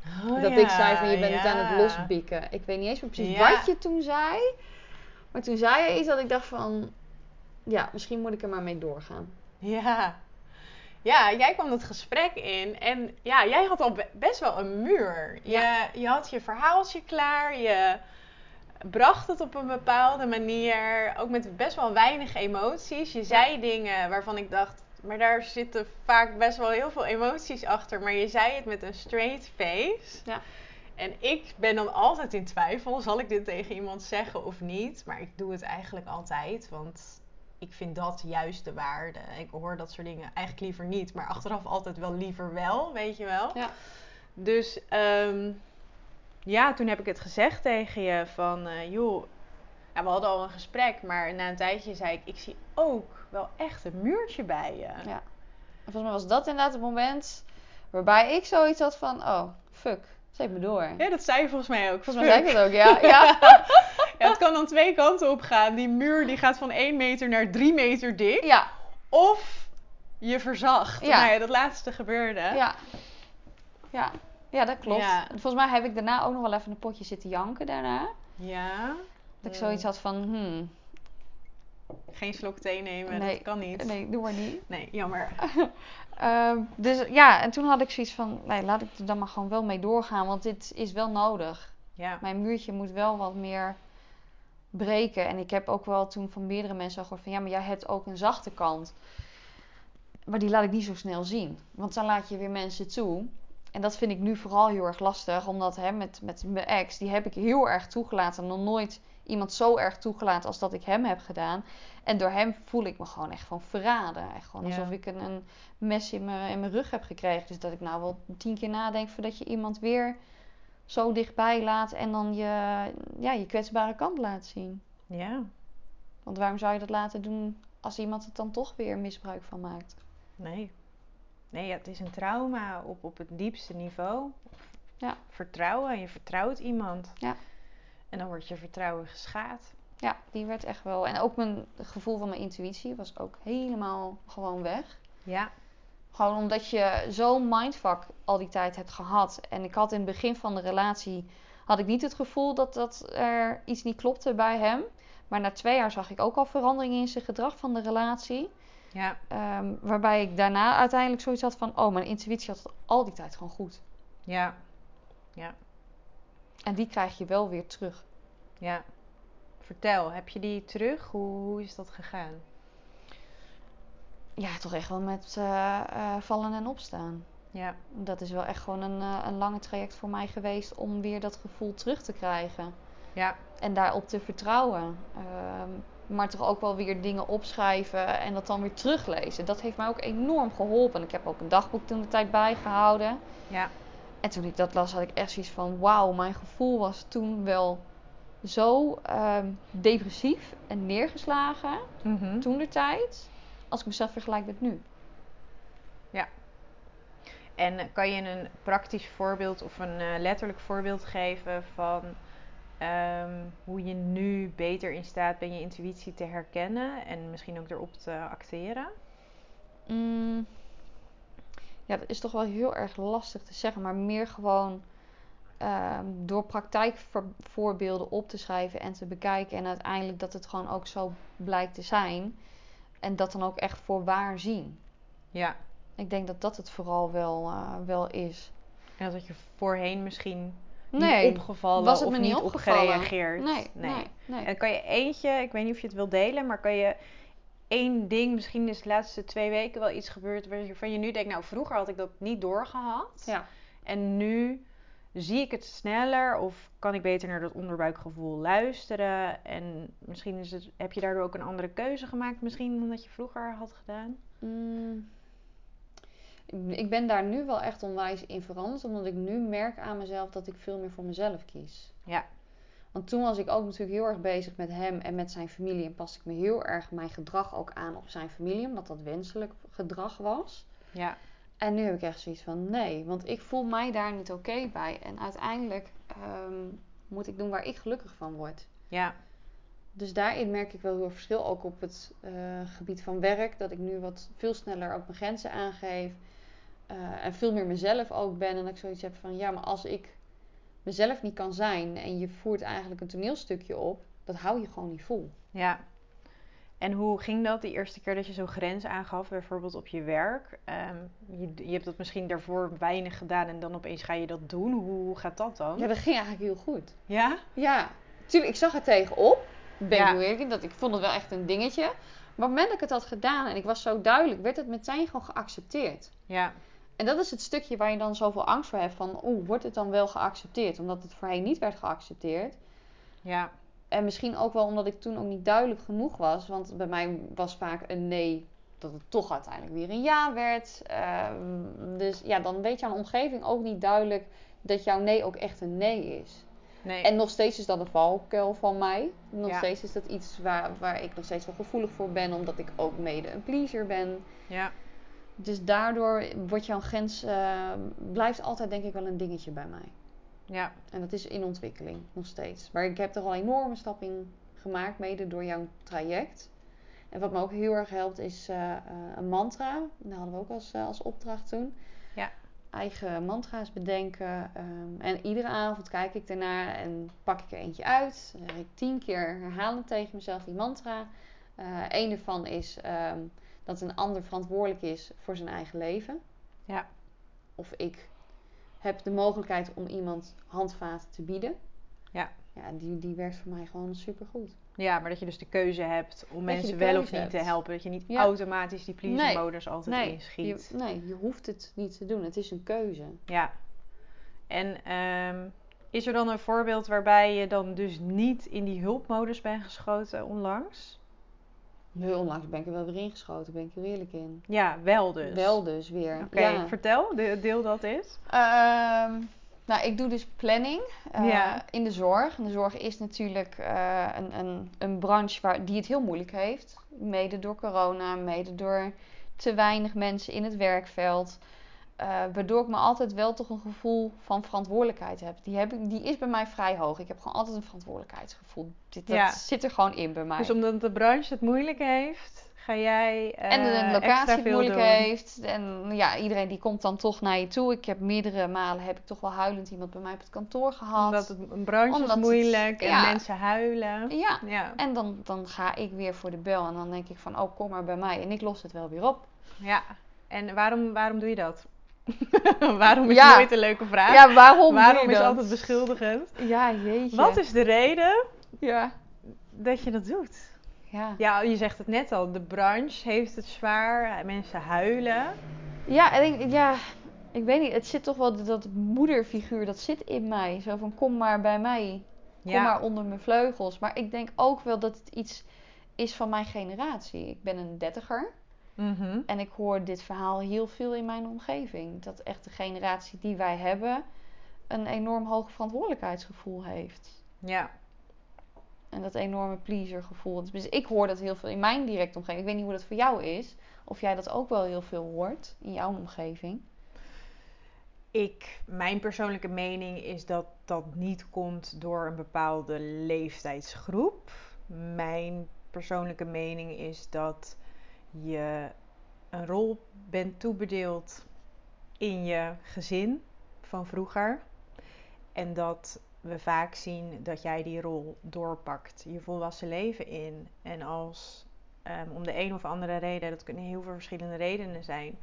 Oh, dat ik zei van je bent het aan het losbikken. Ik weet niet eens meer precies wat je toen zei. Maar toen zei je iets dat ik dacht van... Ja, misschien moet ik er maar mee doorgaan. Ja. Ja, jij kwam het gesprek in en ja, jij had al best wel een muur. Je, je had je verhaaltje klaar, je bracht het op een bepaalde manier, ook met best wel weinig emoties. Je zei dingen waarvan ik dacht, maar daar zitten vaak best wel heel veel emoties achter. Maar je zei het met een straight face. Ja. En ik ben dan altijd in twijfel, zal ik dit tegen iemand zeggen of niet? Maar ik doe het eigenlijk altijd, want ik vind dat juist de waarde. Ik hoor dat soort dingen eigenlijk liever niet, maar achteraf altijd wel liever wel, weet je wel. Ja. Dus um, ja, toen heb ik het gezegd tegen je van, uh, joh, ja, we hadden al een gesprek, maar na een tijdje zei ik, ik zie ook wel echt een muurtje bij je. Ja. En volgens mij was dat inderdaad het moment waarbij ik zoiets had van, oh, fuck, zet me door. Ja, dat zei je volgens mij ook. Volgens mij zei ik dat ook, ja. ja. ja. het kan dan twee kanten op gaan. Die muur die gaat van 1 meter naar 3 meter dik. Ja. Of je verzacht. Ja. Nou ja, dat laatste gebeurde. Ja. Ja. Ja, dat klopt. Volgens mij heb ik daarna ook nog wel even een potje zitten janken daarna. Ja. Dat ik zoiets had van, hmm. Geen slok thee nemen, nee, dat kan niet. Nee, doe maar niet. Nee, jammer. uh, dus ja, en toen had ik zoiets van, nee, laat ik er dan maar gewoon wel mee doorgaan, want dit is wel nodig. Ja. Mijn muurtje moet wel wat meer breken. En ik heb ook wel toen van meerdere mensen al gehoord van, ja, maar jij hebt ook een zachte kant. Maar die laat ik niet zo snel zien. Want dan laat je weer mensen toe en dat vind ik nu vooral heel erg lastig, omdat hè, met, met mijn ex, die heb ik heel erg toegelaten. Nog nooit iemand zo erg toegelaten als dat ik hem heb gedaan. En door hem voel ik me gewoon echt van verraden. Echt gewoon alsof ik een, een mes in mijn, in mijn rug heb gekregen. Dus dat ik nou wel tien keer nadenk voordat je iemand weer zo dichtbij laat en dan je, ja, je kwetsbare kant laat zien. Ja. Want waarom zou je dat laten doen als iemand het dan toch weer misbruik van maakt? Nee. Nee, ja, het is een trauma op, op het diepste niveau. Ja. Vertrouwen, je vertrouwt iemand. Ja. En dan wordt je vertrouwen geschaad. Ja, die werd echt wel. En ook mijn gevoel van mijn intuïtie was ook helemaal gewoon weg. Ja. Gewoon omdat je zo'n mindfuck al die tijd hebt gehad. En ik had in het begin van de relatie. had ik niet het gevoel dat, dat er iets niet klopte bij hem. Maar na twee jaar zag ik ook al veranderingen in zijn gedrag van de relatie. Ja. Um, waarbij ik daarna uiteindelijk zoiets had van: oh, mijn intuïtie had het al die tijd gewoon goed. Ja. Ja. En die krijg je wel weer terug. Ja. Vertel, heb je die terug? Hoe, hoe is dat gegaan? Ja, toch echt wel met uh, uh, vallen en opstaan. Ja. Dat is wel echt gewoon een, uh, een lange traject voor mij geweest om weer dat gevoel terug te krijgen. Ja. En daarop te vertrouwen. Ehm, maar toch ook wel weer dingen opschrijven en dat dan weer teruglezen. Dat heeft mij ook enorm geholpen. Ik heb ook een dagboek toen de tijd bijgehouden. Ja. En toen ik dat las, had ik echt zoiets van: wauw, mijn gevoel was toen wel zo uh, depressief en neergeslagen. Mm Toen de tijd. Als ik mezelf vergelijk met nu. Ja. En kan je een praktisch voorbeeld of een uh, letterlijk voorbeeld geven van Ehm, hoe je nu beter in staat bent je intuïtie te herkennen en misschien ook erop te acteren? Mm, ja, dat is toch wel heel erg lastig te zeggen, maar meer gewoon um, door praktijkvoorbeelden op te schrijven en te bekijken en uiteindelijk dat het gewoon ook zo blijkt te zijn en dat dan ook echt voor waar zien. Ja. Ik denk dat dat het vooral wel, uh, wel is. En dat je voorheen misschien nee, niet opgevallen was het of me niet op gereageerd. Nee, nee. nee, En kan je eentje, ik weet niet of je het wilt delen, maar kan je één ding, misschien is de laatste twee weken wel iets gebeurd waarvan je nu denkt, nou vroeger had ik dat niet doorgehad. Ja. En nu zie ik het sneller of kan ik beter naar dat onderbuikgevoel luisteren. En misschien is het, heb je daardoor ook een andere keuze gemaakt misschien dan dat je vroeger had gedaan. Mm ik ben daar nu wel echt onwijs in veranderd. Omdat ik nu merk aan mezelf dat ik veel meer voor mezelf kies. Ja. Want toen was ik ook natuurlijk heel erg bezig met hem en met zijn familie. En paste ik me heel erg mijn gedrag ook aan op zijn familie. Omdat dat wenselijk gedrag was. Ja. En nu heb ik echt zoiets van nee, want ik voel mij daar niet oké bij. En uiteindelijk ehm, moet ik doen waar ik gelukkig van word. Ja. Dus daarin merk ik wel heel veel verschil. Ook op het eh, gebied van werk. Dat ik nu wat veel sneller ook mijn grenzen aangeef. Eh, en veel meer mezelf ook ben. En dat ik zoiets heb van ja, maar als ik mezelf niet kan zijn. En je voert eigenlijk een toneelstukje op. Dat hou je gewoon niet vol. Ja. En hoe ging dat de eerste keer dat je zo'n grens aangaf, bijvoorbeeld op je werk? Ehm, je, je, hebt dat misschien daarvoor weinig gedaan en dan opeens ga je dat doen. Hoe, hoe gaat dat dan? Ja, dat ging eigenlijk heel goed. Ja? Ja, tuurlijk, ik zag er tegenop. Ben Ja. ik dat ik vond het wel echt een dingetje. Maar op het moment dat ik het had gedaan en ik was zo duidelijk, werd het meteen gewoon geaccepteerd. Ja. En dat is het stukje waar je dan zoveel angst voor hebt van, oeh, wordt het dan wel geaccepteerd? Omdat het voorheen niet werd geaccepteerd. Ja. En misschien ook wel omdat ik toen ook niet duidelijk genoeg was. Want bij mij was vaak een nee, dat het toch uiteindelijk weer een ja werd. Ehm, dus ja, dan weet je aan de omgeving ook niet duidelijk dat jouw nee ook echt een nee is. Nee. En nog steeds is dat een valkuil van mij. Nog Ja. steeds is dat iets waar, waar ik nog steeds wel gevoelig voor ben, omdat ik ook mede een pleaser ben. Ja. Dus daardoor wordt jouw grens, eh, blijft altijd denk ik wel een dingetje bij mij. Ja. En dat is in ontwikkeling, nog steeds. Maar ik heb er al een enorme stap in gemaakt, mede door jouw traject. En wat me ook heel erg helpt, is eh, eh, een mantra. Dat hadden we ook als, als opdracht toen. Ja. Eigen mantra's bedenken. ehm, en iedere avond kijk ik ernaar en pak ik er eentje uit. Dan zeg ik tien keer herhalen tegen mezelf die mantra. Eén ervan is ehm, dat een ander verantwoordelijk is voor zijn eigen leven. Ja. Of ik heb de mogelijkheid om iemand handvaten te bieden. Ja. Ja, die, die werkt voor mij gewoon supergoed. Ja, maar dat je dus de keuze hebt om Dat mensen wel of niet te helpen. Dat je niet Ja. automatisch die pleaser Nee. modus altijd Nee, inschiet. Je, nee, je hoeft het niet te doen. Het is een keuze. Ja. En ehm, is er dan een voorbeeld waarbij je dan dus niet in die hulpmodus bent geschoten onlangs? Heel onlangs ben ik er wel weer ingeschoten, ben ik er eerlijk in. Ja, wel dus. Wel dus weer. Oké, Ja. vertel, de- deel dat eens. Ehm, nou, ik doe dus planning eh, Ja. in de zorg. En de zorg is natuurlijk eh, een, een, een branche waar, die het heel moeilijk heeft. Mede door corona, mede door te weinig mensen in het werkveld. Eh, waardoor ik me altijd wel toch een gevoel van verantwoordelijkheid heb. Die, heb ik, die is bij mij vrij hoog. Ik heb gewoon altijd een verantwoordelijkheidsgevoel. Dit, dat Ja. zit er gewoon in bij mij. Dus omdat de branche het moeilijk heeft, ga jij eh en de locatie het moeilijk doen. heeft. En ja, iedereen die komt dan toch naar je toe. Ik heb meerdere malen heb ik toch wel huilend iemand bij mij op het kantoor gehad. Omdat het, een branche Omdat is het- moeilijk en mensen huilen. Ja, Ja. en dan, dan ga ik weer voor de bel. En dan denk ik van, oh kom maar bij mij. En ik los het wel weer op. ja. En waarom, waarom doe je dat? waarom is Ja. nooit een leuke vraag? Ja, waarom waarom is dat? altijd beschuldigend? Ja, jeetje. Wat is de reden Ja. dat je dat doet? Ja. Ja, je zegt het net al. De branche heeft het zwaar. Mensen huilen. Ja, en ik, ja, ik weet niet. Het zit toch wel, dat moederfiguur, dat zit in mij. Zo van, kom maar bij mij. Kom Ja. maar onder mijn vleugels. Maar ik denk ook wel dat het iets is van mijn generatie. Ik ben een dertiger. Mhm. En ik hoor dit verhaal heel veel in mijn omgeving. Dat echt de generatie die wij hebben een enorm hoog verantwoordelijkheidsgevoel heeft. Ja. En dat enorme pleasergevoel. Dus ik hoor dat heel veel in mijn directe omgeving. Ik weet niet hoe dat voor jou is. Of jij dat ook wel heel veel hoort in jouw omgeving. Ik, mijn persoonlijke mening is dat dat niet komt door een bepaalde leeftijdsgroep. Mijn persoonlijke mening is dat je een rol bent toebedeeld in je gezin van vroeger. En dat we vaak zien dat jij die rol doorpakt, je volwassen leven in. En als ehm, om de een of andere reden, dat kunnen heel veel verschillende redenen zijn.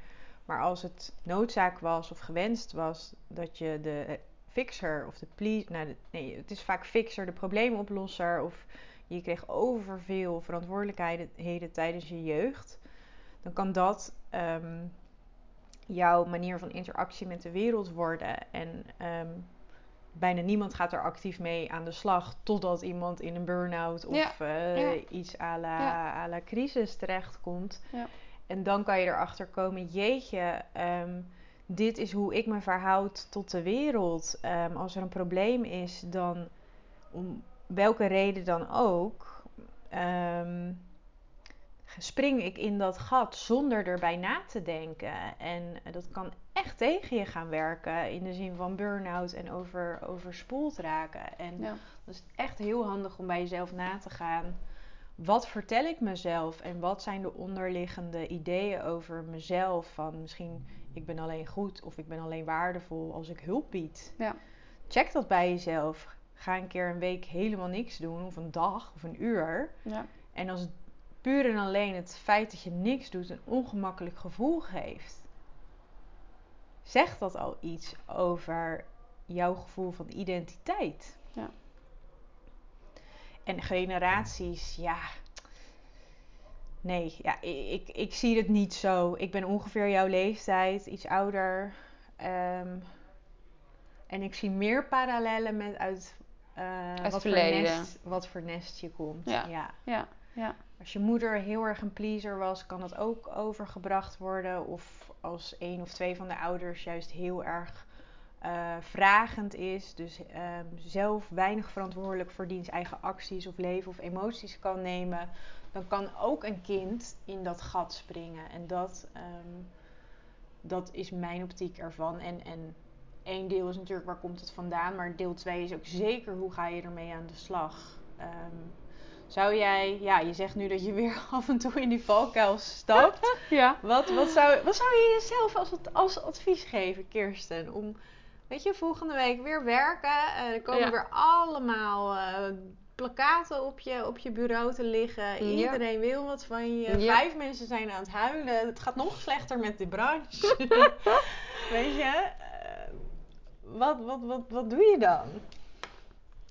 Maar als het noodzaak was of gewenst was dat je de fixer of de please, nou nee, het is vaak fixer, de probleemoplosser of je kreeg overveel verantwoordelijkheden tijdens je jeugd, dan kan dat ehm, jouw manier van interactie met de wereld worden. En ehm, bijna niemand gaat er actief mee aan de slag totdat iemand in een burn-out of Ja, eh, ja. iets à la, Ja. à la crisis terechtkomt. Ja. En dan kan je erachter komen, jeetje, ehm, dit is hoe ik me verhoud tot de wereld. Als er een probleem is, dan om welke reden dan ook, ehm, spring ik in dat gat zonder erbij na te denken. En dat kan echt tegen je gaan werken in de zin van burn-out en over, overspoeld raken. En Ja. dat is echt heel handig om bij jezelf na te gaan. Wat vertel ik mezelf en wat zijn de onderliggende ideeën over mezelf? Van misschien ik ben alleen goed of ik ben alleen waardevol als ik hulp bied. Ja. Check dat bij jezelf. Ga een keer een week helemaal niks doen, of een dag of een uur. Ja. En als het puur en alleen het feit dat je niks doet een ongemakkelijk gevoel geeft, zegt dat al iets over jouw gevoel van identiteit. Ja. En generaties, ja. Nee, ja, ik, ik, ik zie het niet zo. Ik ben ongeveer jouw leeftijd, iets ouder. Ehm, en ik zie meer parallellen met uit, eh, wat, voor nest, wat voor nest je komt. Ja. ja. Ja. Ja. Als je moeder heel erg een pleaser was, kan dat ook overgebracht worden. Of als een of twee van de ouders juist heel erg eh, vragend is. Dus ehm, zelf weinig verantwoordelijk voor diens eigen acties of leven of emoties kan nemen. Dan kan ook een kind in dat gat springen. En dat, ehm, dat is mijn optiek ervan. En, en één deel is natuurlijk waar komt het vandaan. Maar deel twee is ook zeker hoe ga je ermee aan de slag. Ehm, zou jij, ja, je zegt nu dat je weer af en toe in die valkuil stapt. Ja. Wat, wat, zou, wat zou je jezelf als, als advies geven, Kirsten? Om, weet je, volgende week weer werken. Eh, er komen Ja. weer allemaal eh, plakaten op je, op je bureau te liggen. Ja. Iedereen wil wat van je. Ja. Vijf mensen zijn aan het huilen. Het gaat nog slechter met de branche. weet je? Wat, wat, wat, wat doe je dan?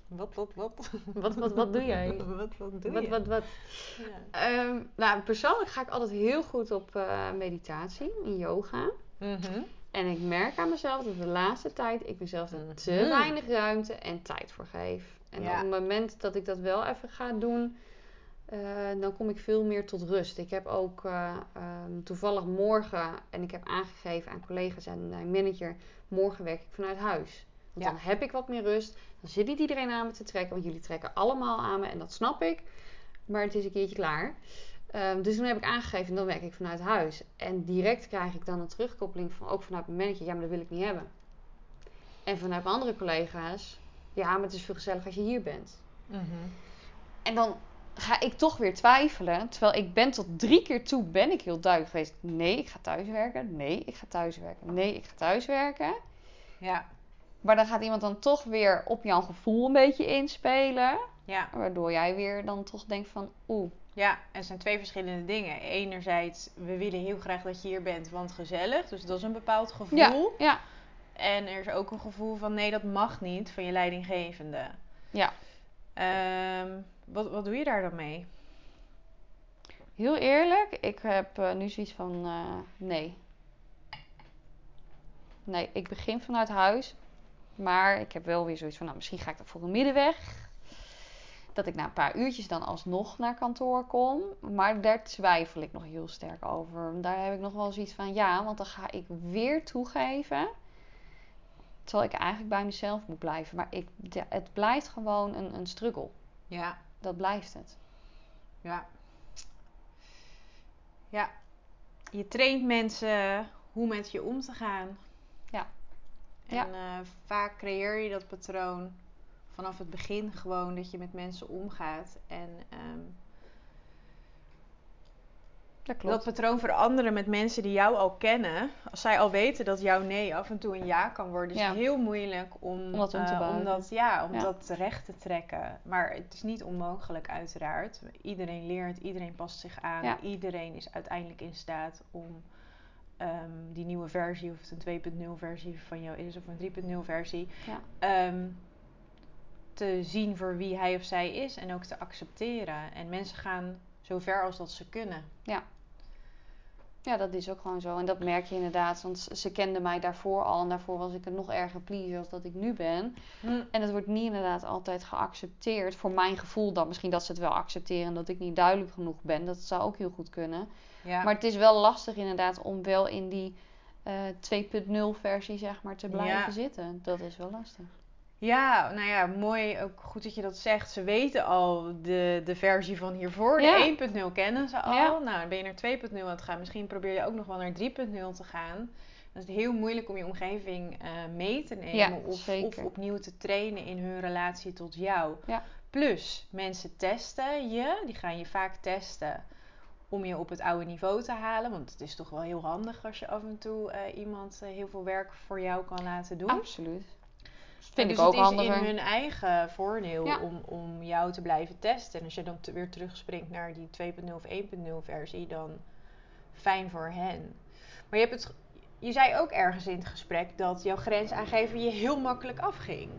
Wat, wat, wat? Wat, wat, wat doe jij? wat, wat doe Wat, je? wat, wat? Ja. Ehm, nou, persoonlijk ga ik altijd heel goed op eh, meditatie, in yoga. Mhm. En ik merk aan mezelf dat de laatste tijd ik mezelf er te Mhm. weinig ruimte en tijd voor geef. En Ja. op het moment dat ik dat wel even ga doen, eh, dan kom ik veel meer tot rust. Ik heb ook eh, ehm, toevallig morgen, en ik heb aangegeven aan collega's en mijn manager, morgen werk ik vanuit huis. Want Ja. dan heb ik wat meer rust. Dan zit niet iedereen aan me te trekken, want jullie trekken allemaal aan me en dat snap ik. Maar het is een keertje klaar. Ehm, dus toen heb ik aangegeven, dan werk ik vanuit huis. En direct krijg ik dan een terugkoppeling van ook vanuit mijn manager. Ja, maar dat wil ik niet hebben. En vanuit mijn andere collega's. Ja, maar het is veel gezellig als je hier bent. Mhm. En dan ga ik toch weer twijfelen. Terwijl ik ben tot drie keer toe ben ik heel duidelijk geweest. Nee, ik ga thuiswerken. Nee, ik ga thuiswerken. Nee, ik ga thuiswerken. Ja, Maar dan gaat iemand dan toch weer op jouw gevoel een beetje inspelen. ja. Waardoor jij weer dan toch denkt van... Oeh, Ja, er zijn twee verschillende dingen. Enerzijds, we willen heel graag dat je hier bent, want gezellig. Dus dat is een bepaald gevoel. ja, ja, En er is ook een gevoel van nee, dat mag niet van je leidinggevende. ja. Ehm, wat, wat doe je daar dan mee? Heel eerlijk, ik heb eh, nu zoiets van eh, nee. Nee, ik begin vanuit huis. Maar ik heb wel weer zoiets van, nou, misschien ga ik dat voor een middenweg. Dat ik na een paar uurtjes dan alsnog naar kantoor kom. Maar daar twijfel ik nog heel sterk over. Daar heb ik nog wel zoiets van, ja, want dan ga ik weer toegeven. Terwijl ik eigenlijk bij mezelf moet blijven. Maar ik, het blijft gewoon een, een struggle. Ja, Dat blijft het. ja. Ja, je traint mensen hoe met je om te gaan. Ja. En Ja. eh, vaak creëer je dat patroon vanaf het begin gewoon dat je met mensen omgaat. En ehm, Dat klopt. Dat patroon veranderen met mensen die jou al kennen. Als zij al weten dat jouw nee af en toe een ja kan worden, is Ja. het heel moeilijk om, Om dat om te eh, om dat, ja, om Ja. dat terecht te trekken. Maar het is niet onmogelijk, uiteraard. Iedereen leert, iedereen past zich aan. Ja. Iedereen is uiteindelijk in staat om ehm, die nieuwe versie, of het een 2.0 versie van jou is, of een 3.0 versie, ehm, te zien voor wie hij of zij is en ook te accepteren. En mensen gaan zo ver als dat ze kunnen. Ja, dat is ook gewoon zo. En dat merk je inderdaad. Want ze- kenden mij daarvoor al. En daarvoor was ik een nog erger pleaser als dat ik nu ben. En het wordt niet inderdaad altijd geaccepteerd. Voor mijn gevoel dan. Misschien dat ze het wel accepteren. En dat ik niet duidelijk genoeg ben. Dat zou ook heel goed kunnen. Ja. Maar het is wel lastig inderdaad om wel in die eh 2.0 versie zeg maar te blijven Ja. zitten. Dat is wel lastig. Ja, nou ja, mooi. Ook goed dat je dat zegt. Ze weten al de, de versie van hiervoor. Ja. De 1.0 kennen ze al. Ja. Nou, dan ben je naar 2.0 aan het gaan. Misschien probeer je ook nog wel naar 3.0 te gaan. Dan is het heel moeilijk om je omgeving eh, mee te nemen. Ja, of, opnieuw te trainen in hun relatie tot jou. Ja. Plus, mensen testen je. Die gaan je vaak testen om je op het oude niveau te halen. Want het is toch wel heel handig als je af en toe eh, iemand eh, heel veel werk voor jou kan laten doen. Absoluut. Vind dus ik ook het is handiger. in hun eigen voordeel Ja. om, om jou te blijven testen. En als je dan te- weer terugspringt naar die 2.0 of 1.0 versie, dan fijn voor hen. Maar je, hebt het, je zei ook ergens in het gesprek dat jouw grens aangeven je heel makkelijk afging.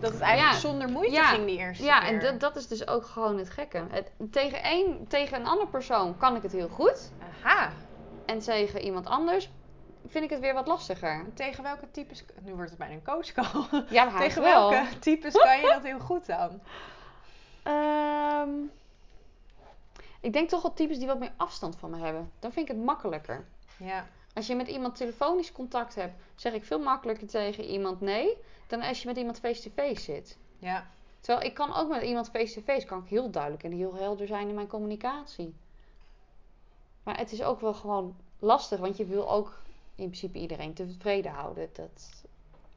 Dat het eigenlijk Ja. zonder moeite Ja. ging die eerste Ja, keer. en dat, dat is dus ook gewoon het gekke. Het, tegen, één, tegen een andere persoon kan ik het heel goed. Aha. En tegen iemand anders vind ik het weer wat lastiger. Tegen welke types... Nu wordt het bijna een coachcall. Ja, Tegen wel. welke types kan je dat heel goed dan? Ehm, ik denk toch wel types die wat meer afstand van me hebben. Dan vind ik het makkelijker. Ja. Als je met iemand telefonisch contact hebt, zeg ik veel makkelijker tegen iemand nee dan als je met iemand face-to-face zit. Ja. Terwijl ik kan ook met iemand face-to-face kan ik heel duidelijk en heel helder zijn in mijn communicatie. Maar het is ook wel gewoon lastig, want je wil ook in principe iedereen tevreden houden. Dat,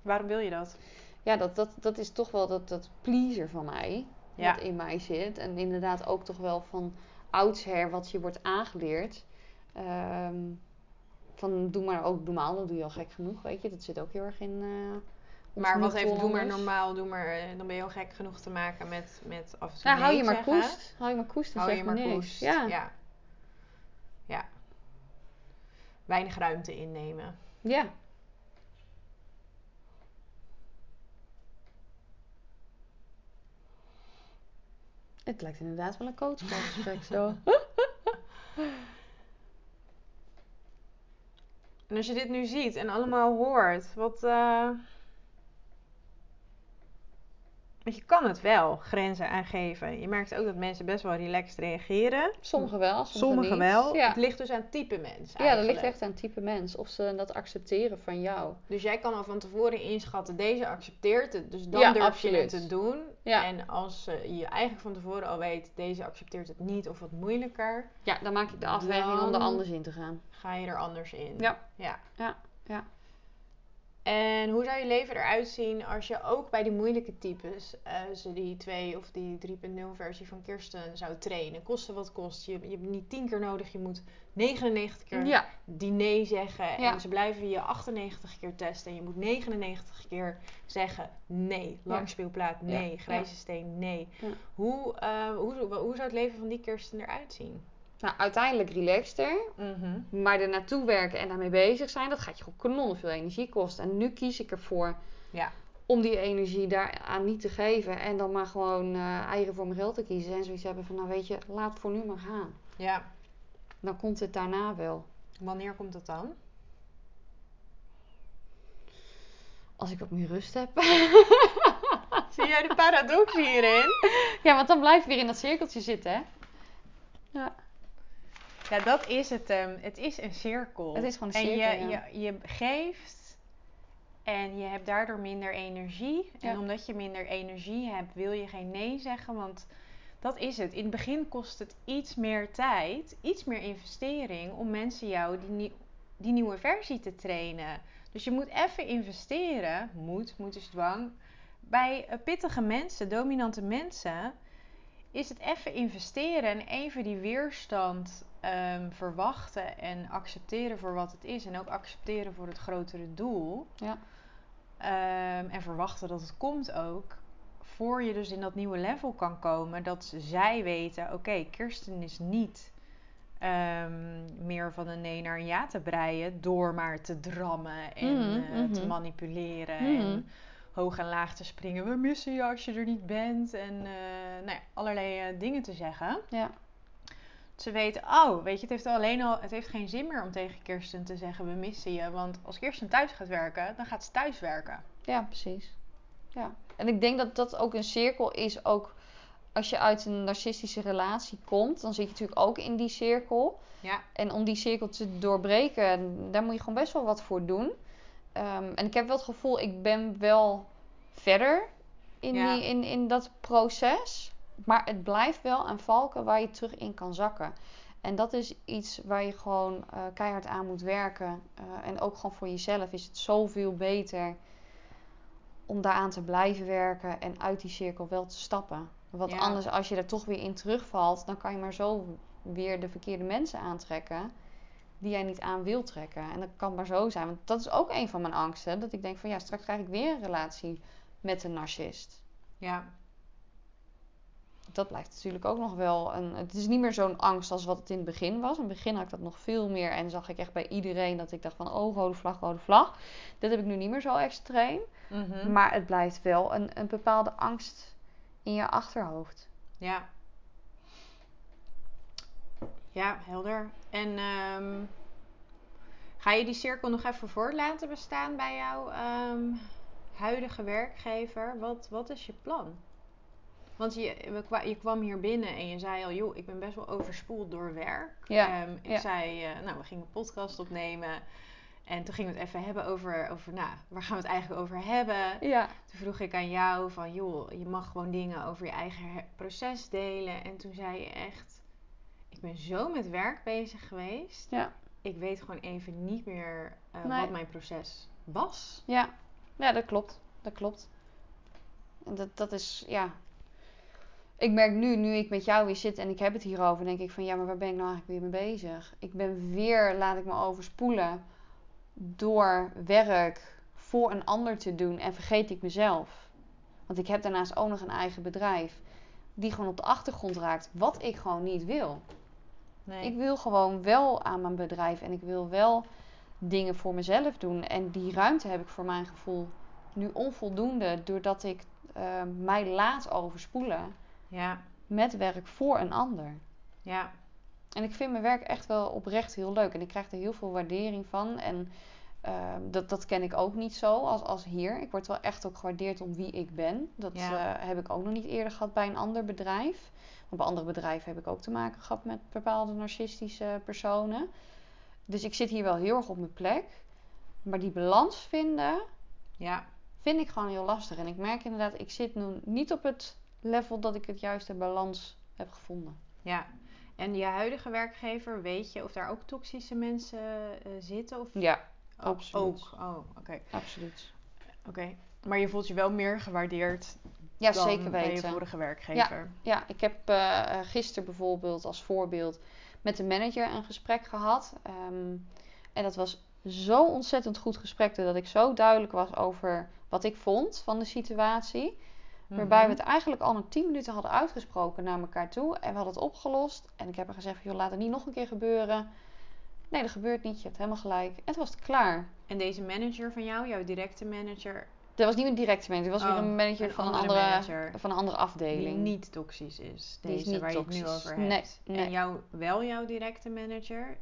Waarom wil je dat? ja, dat, dat, dat is toch wel dat, dat pleaser van mij, Ja. wat in mij zit. En inderdaad ook toch wel van oudsher wat je wordt aangeleerd. Ehm, van doe maar ook normaal, dat doe je al gek genoeg, weet je. Dat zit ook heel erg in ons Maar wat heeft doe maar normaal, doe maar, eh, dan ben je al gek genoeg te maken met, met af en toe Ja, hou je maar koest. Hou je maar koest Hou je maar koest. Ja. Weinig ruimte innemen. ja. Het lijkt inderdaad wel een coachgesprek zo. En als je dit nu ziet en allemaal hoort, wat. eh, Want je kan het wel, grenzen aangeven. Je merkt ook dat mensen best wel relaxed reageren. Sommigen wel, sommigen, Sommigen niet. wel. Ja. Het ligt dus aan type mens. ja, dat eigenlijk. ligt echt aan type mens. Of ze dat accepteren van jou. Dus jij kan al van tevoren inschatten, deze accepteert het. Dus dan Ja, durf je het te doen. Ja. En als eh, je eigenlijk van tevoren al weet, deze accepteert het niet of wat moeilijker, Ja, dan maak ik de afweging om er anders in te gaan. ga je er anders in. Ja. ja. Ja, ja. En hoe zou je leven eruit zien als je ook bij die moeilijke types, eh ze die 2 of die 3.0 versie van Kirsten zou trainen? Kosten wat kost. Je, je hebt niet 10 keer nodig, je moet 99 keer Ja, die nee zeggen. Ja. En ze blijven je 98 keer testen. En je moet 99 keer zeggen nee. Langspeelplaat nee. Ja. Grijze steen nee. Hoe, eh, hoe, hoe zou het leven van die Kirsten eruit zien? Nou uiteindelijk relaxter. Maar er naartoe werken en daarmee bezig zijn, dat gaat je gewoon kanonnen veel energie kosten. En nu kies ik ervoor Ja. om die energie daaraan niet te geven. En dan maar gewoon eh, eieren voor mijn geld te kiezen. En zoiets hebben van, nou weet je, laat voor nu maar gaan. Ja. Dan komt het daarna wel. Wanneer komt dat dan? Als ik wat meer rust heb. Zie jij de paradox hierin? ja, want dan blijf je weer in dat cirkeltje zitten, hè. Ja. Ja, dat is het hem. Het is een cirkel. Het is gewoon een en cirkel, je, ja. je, je geeft en je hebt daardoor minder energie. En omdat je minder energie hebt, wil je geen nee zeggen. Want dat is het. In het begin kost het iets meer tijd, iets meer investering om mensen jou die, die nieuwe versie te trainen. Dus je moet even investeren. Moet, moet is dwang. Bij eh, pittige mensen, dominante mensen, is het even investeren en even die weerstand ehm, verwachten en accepteren voor wat het is. En ook accepteren voor het grotere doel. Ja. Ehm, en verwachten dat het komt ook. Voor je dus in dat nieuwe level kan komen. Dat zij weten, oké, Kirsten is niet ehm, meer van een nee naar een ja te breien. Door maar te drammen en Mhm, eh, te mhm. manipuleren. Mhm. En hoog en laag te springen. We missen je als je er niet bent. En eh, nou ja, allerlei eh, dingen te zeggen. Ja. Ze weten, oh, weet je, het heeft alleen al, het heeft geen zin meer om tegen Kirsten te zeggen, we missen je. Want als Kirsten thuis gaat werken, dan gaat ze thuis werken. Ja, precies. Ja. En ik denk dat dat ook een cirkel is, ook als je uit een narcistische relatie komt, dan zit je natuurlijk ook in die cirkel. Ja. En om die cirkel te doorbreken, daar moet je gewoon best wel wat voor doen. Ehm, en ik heb wel het gevoel, ik ben wel verder in, Ja. die, in, in dat proces. Maar het blijft wel een valken waar je terug in kan zakken. En dat is iets waar je gewoon eh, keihard aan moet werken. Eh, en ook gewoon voor jezelf is het zoveel beter om daaraan te blijven werken en uit die cirkel wel te stappen. Want Ja. anders, als je er toch weer in terugvalt, dan kan je maar zo weer de verkeerde mensen aantrekken die jij niet aan wil trekken. En dat kan maar zo zijn. Want dat is ook een van mijn angsten. Dat ik denk van ja, straks krijg ik weer een relatie met een narcist. Ja, Dat blijft natuurlijk ook nog wel een. Het is niet meer zo'n angst als wat het in het begin was. In het begin had ik dat nog veel meer. En zag ik echt bij iedereen dat ik dacht van oh, rode vlag, rode vlag. Dat heb ik nu niet meer zo extreem. Mhm. Maar het blijft wel een, een bepaalde angst in je achterhoofd. ja. Ja, helder. En ehm, ga je die cirkel nog even voort laten bestaan bij jouw ehm, huidige werkgever? Wat, wat is je plan? Want je, we je kwam hier binnen en je zei al, joh, ik ben best wel overspoeld door werk. Ja, Ehm, ik ja. zei, eh, nou, we gingen een podcast opnemen. En toen gingen we het even hebben over, over, nou, waar gaan we het eigenlijk over hebben? Ja, Toen vroeg ik aan jou van, joh, je mag gewoon dingen over je eigen proces delen. En toen zei je echt, ik ben zo met werk bezig geweest. Ja. Ik weet gewoon even niet meer eh, Nee. wat mijn proces was. ja. ja dat klopt. Dat klopt. En dat, dat is, ja. Ik merk nu, nu ik met jou weer zit en ik heb het hierover, denk ik van ja, maar waar ben ik nou eigenlijk weer mee bezig? Ik ben weer, laat ik me overspoelen door werk voor een ander te doen en vergeet ik mezelf. Want ik heb daarnaast ook nog een eigen bedrijf die gewoon op de achtergrond raakt, wat ik gewoon niet wil. Nee. Ik wil gewoon wel aan mijn bedrijf en ik wil wel dingen voor mezelf doen. En die ruimte heb ik voor mijn gevoel nu onvoldoende, doordat ik eh, mij laat overspoelen Ja, met werk voor een ander. ja, En ik vind mijn werk echt wel oprecht heel leuk. En ik krijg er heel veel waardering van. En ehm, dat, dat ken ik ook niet zo als, als hier. Ik word wel echt ook gewaardeerd om wie ik ben. Dat Ja. eh, heb ik ook nog niet eerder gehad bij een ander bedrijf. Want bij andere bedrijven heb ik ook te maken gehad met bepaalde narcistische personen. Dus ik zit hier wel heel erg op mijn plek. Maar die balans vinden, ja, vind ik gewoon heel lastig. En ik merk inderdaad, ik zit nu niet op het level dat ik het juiste balans heb gevonden. ja. En je huidige werkgever, weet je of daar ook toxische mensen eh, zitten? Of Ja, absoluut. ook? Oh, oké. absoluut. Oké. Maar je voelt je wel meer gewaardeerd Ja, dan zeker bij je weten. vorige werkgever. Ja, ik heb eh gisteren bijvoorbeeld als voorbeeld met de manager een gesprek gehad. Ehm, en dat was zo ontzettend goed gesprek dat ik zo duidelijk was over wat ik vond van de situatie. Waarbij we Mhm. het eigenlijk al in 10 minuten hadden uitgesproken naar elkaar toe. En we hadden het opgelost. En ik heb er gezegd, joh, laat het niet nog een keer gebeuren. Nee, dat gebeurt niet. Je hebt helemaal gelijk. En toen was het klaar. En deze manager van jou, jouw directe manager, Dat was niet een directe manager. Dat was Oh, weer een manager een van, een andere manager. van een andere die afdeling. niet toxisch is. Die is Deze niet waar je het nu over hebt. nee. En jou, wel jouw directe manager,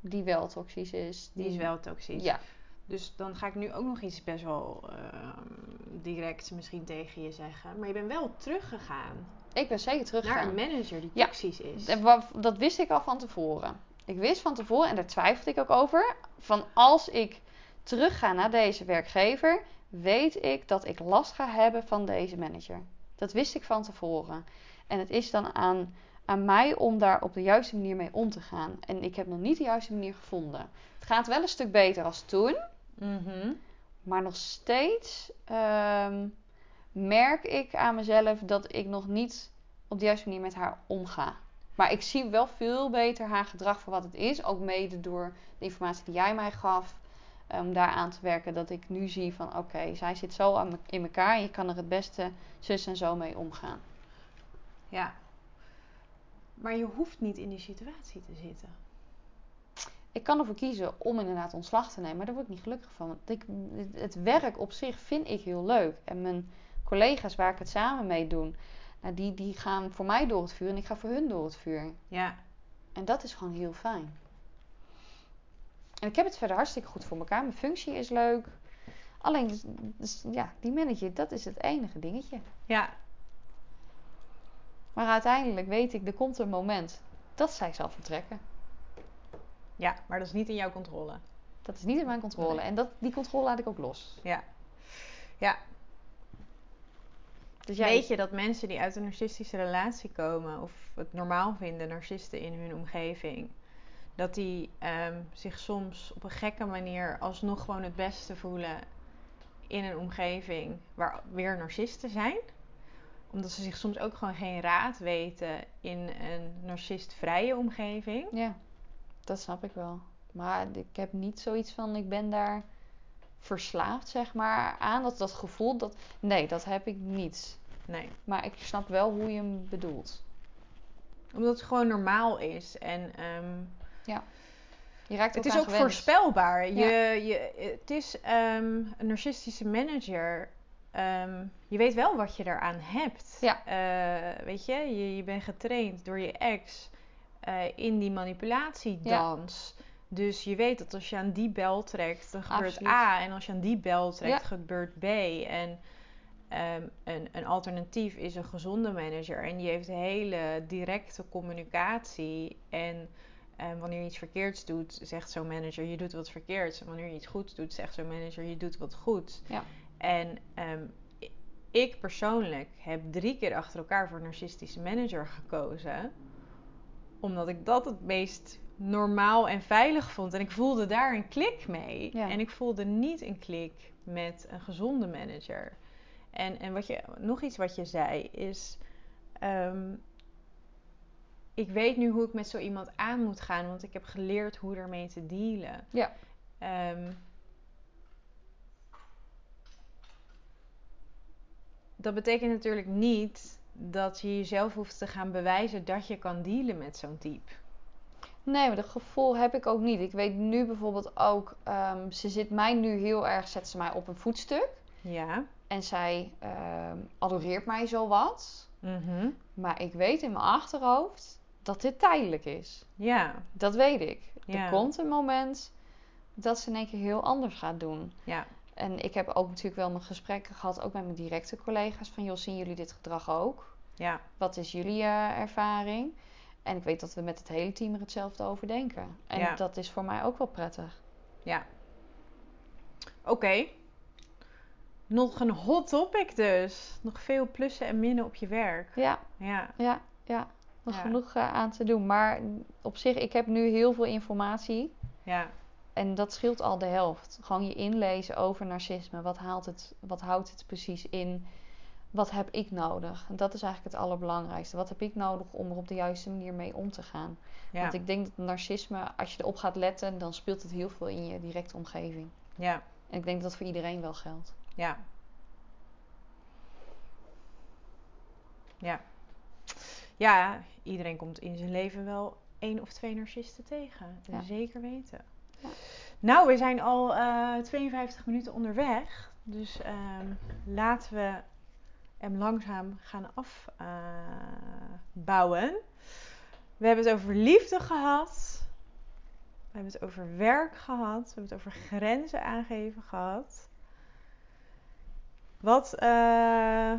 Die wel toxisch is. die is wel toxisch. Ja, Dus dan ga ik nu ook nog iets best wel ehm, direct misschien tegen je zeggen. Maar je bent wel teruggegaan ik ben zeker naar teruggegaan. een manager die Ja. toxisch is. En wa- Dat wist ik al van tevoren. Ik wist van tevoren, en daar twijfelde ik ook over, van als ik terugga naar deze werkgever, weet ik dat ik last ga hebben van deze manager. Dat wist ik van tevoren. En het is dan aan, aan mij om daar op de juiste manier mee om te gaan. En ik heb nog niet de juiste manier gevonden. Het gaat wel een stuk beter als toen, Mhm. maar nog steeds ehm, merk ik aan mezelf dat ik nog niet op de juiste manier met haar omga. Maar ik zie wel veel beter haar gedrag voor wat het is. Ook mede door de informatie die jij mij gaf. Om daar aan te werken. Dat ik nu zie van oké, zij zit zo me- in elkaar. Je kan er het beste zus en zo mee omgaan. Ja. Maar je hoeft niet in die situatie te zitten. Ik kan ervoor kiezen om inderdaad ontslag te nemen. Maar daar word ik niet gelukkig van. Want ik, het werk op zich vind ik heel leuk. En mijn collega's waar ik het samen mee doe. Nou, die, die gaan voor mij door het vuur. En ik ga voor hun door het vuur. Ja. En dat is gewoon heel fijn. En ik heb het verder hartstikke goed voor elkaar. Mijn functie is leuk. Alleen, dus, dus, ja, die manager, dat is het enige dingetje. Ja. Maar uiteindelijk weet ik, er komt een moment dat zij zal vertrekken. Ja, maar dat is niet in jouw controle. Dat is niet in mijn controle. Nee. En dat, die controle laat ik ook los. Ja. Ja. Dus Weet je dat mensen die uit een narcistische relatie komen, of het normaal vinden, narcisten in hun omgeving, dat die ehm, zich soms op een gekke manier alsnog gewoon het beste voelen in een omgeving waar weer narcisten zijn? Omdat ze zich soms ook gewoon geen raad weten in een narcistvrije omgeving. Ja, dat snap ik wel. Maar ik heb niet zoiets van, ik ben daar verslaafd, zeg maar, aan. Dat, dat gevoel, dat, nee, dat heb ik niet. Nee. Maar ik snap wel hoe je hem bedoelt. Omdat het gewoon normaal is. En ehm, Je raakt het is ook gewend. voorspelbaar. Ja. Je, je, het is ehm, een narcistische manager. ehm, je weet wel wat je eraan hebt. Ja. Eh, weet je? je, je bent getraind door je ex eh, in die manipulatiedans. Dus je weet dat als je aan die bel trekt, dan gebeurt Absoluut. A. En als je aan die bel trekt, Ja. gebeurt B. En ehm, een, een alternatief is een gezonde manager. En die heeft hele directe communicatie. En ehm, wanneer je iets verkeerds doet, zegt zo'n manager: je doet wat verkeerds. En wanneer je iets goeds doet, zegt zo'n manager: je doet wat goeds. Ja. En ehm, ik persoonlijk heb drie keer achter elkaar voor een narcistische manager gekozen. Omdat ik dat het meest normaal en veilig vond. En ik voelde daar een klik mee. Ja. En ik voelde niet een klik met een gezonde manager. En, en wat je, nog iets wat je zei is. ehm, ik weet nu hoe ik met zo iemand aan moet gaan, want ik heb geleerd hoe ermee te dealen. Ja. Ehm, dat betekent natuurlijk niet dat je jezelf hoeft te gaan bewijzen dat je kan dealen met zo'n type. Nee, maar dat gevoel heb ik ook niet. Ik weet nu bijvoorbeeld ook, ehm, ze zit mij nu heel erg, zet ze mij op een voetstuk. Ja. En zij ehm, adoreert mij zo wat. Mhm. Maar ik weet in mijn achterhoofd dat dit tijdelijk is. Ja. Dat weet ik. Ja. Er komt een moment dat ze in één keer heel anders gaat doen. Ja. En ik heb ook natuurlijk wel mijn gesprekken gehad, ook met mijn directe collega's, van joh, zien jullie dit gedrag ook? Ja. Wat is jullie eh, ervaring? En ik weet dat we met het hele team er hetzelfde over denken. En Ja. dat is voor mij ook wel prettig. Ja. Oké. Nog een hot topic dus. Nog veel plussen en minnen op je werk. Ja, Ja. ja, ja. Nog Ja. genoeg eh, aan te doen. Maar op zich, ik heb nu heel veel informatie. Ja. En dat scheelt al de helft. Gewoon je inlezen over narcisme. Wat, haalt het, wat houdt het precies in? Wat heb ik nodig? En dat is eigenlijk het allerbelangrijkste. Wat heb ik nodig om er op de juiste manier mee om te gaan? Ja. Want ik denk dat narcisme, als je erop gaat letten, dan speelt het heel veel in je directe omgeving. Ja. En ik denk dat dat voor iedereen wel geldt. Ja. Ja. Ja, iedereen komt in zijn leven wel één of twee narcisten tegen. Ja. Zeker weten. Nou, we zijn al eh 52 minuten onderweg. Dus ehm, laten we hem langzaam gaan afbouwen. we hebben het over liefde gehad. We hebben het over werk gehad. We hebben het over grenzen aangeven gehad. Wat eh,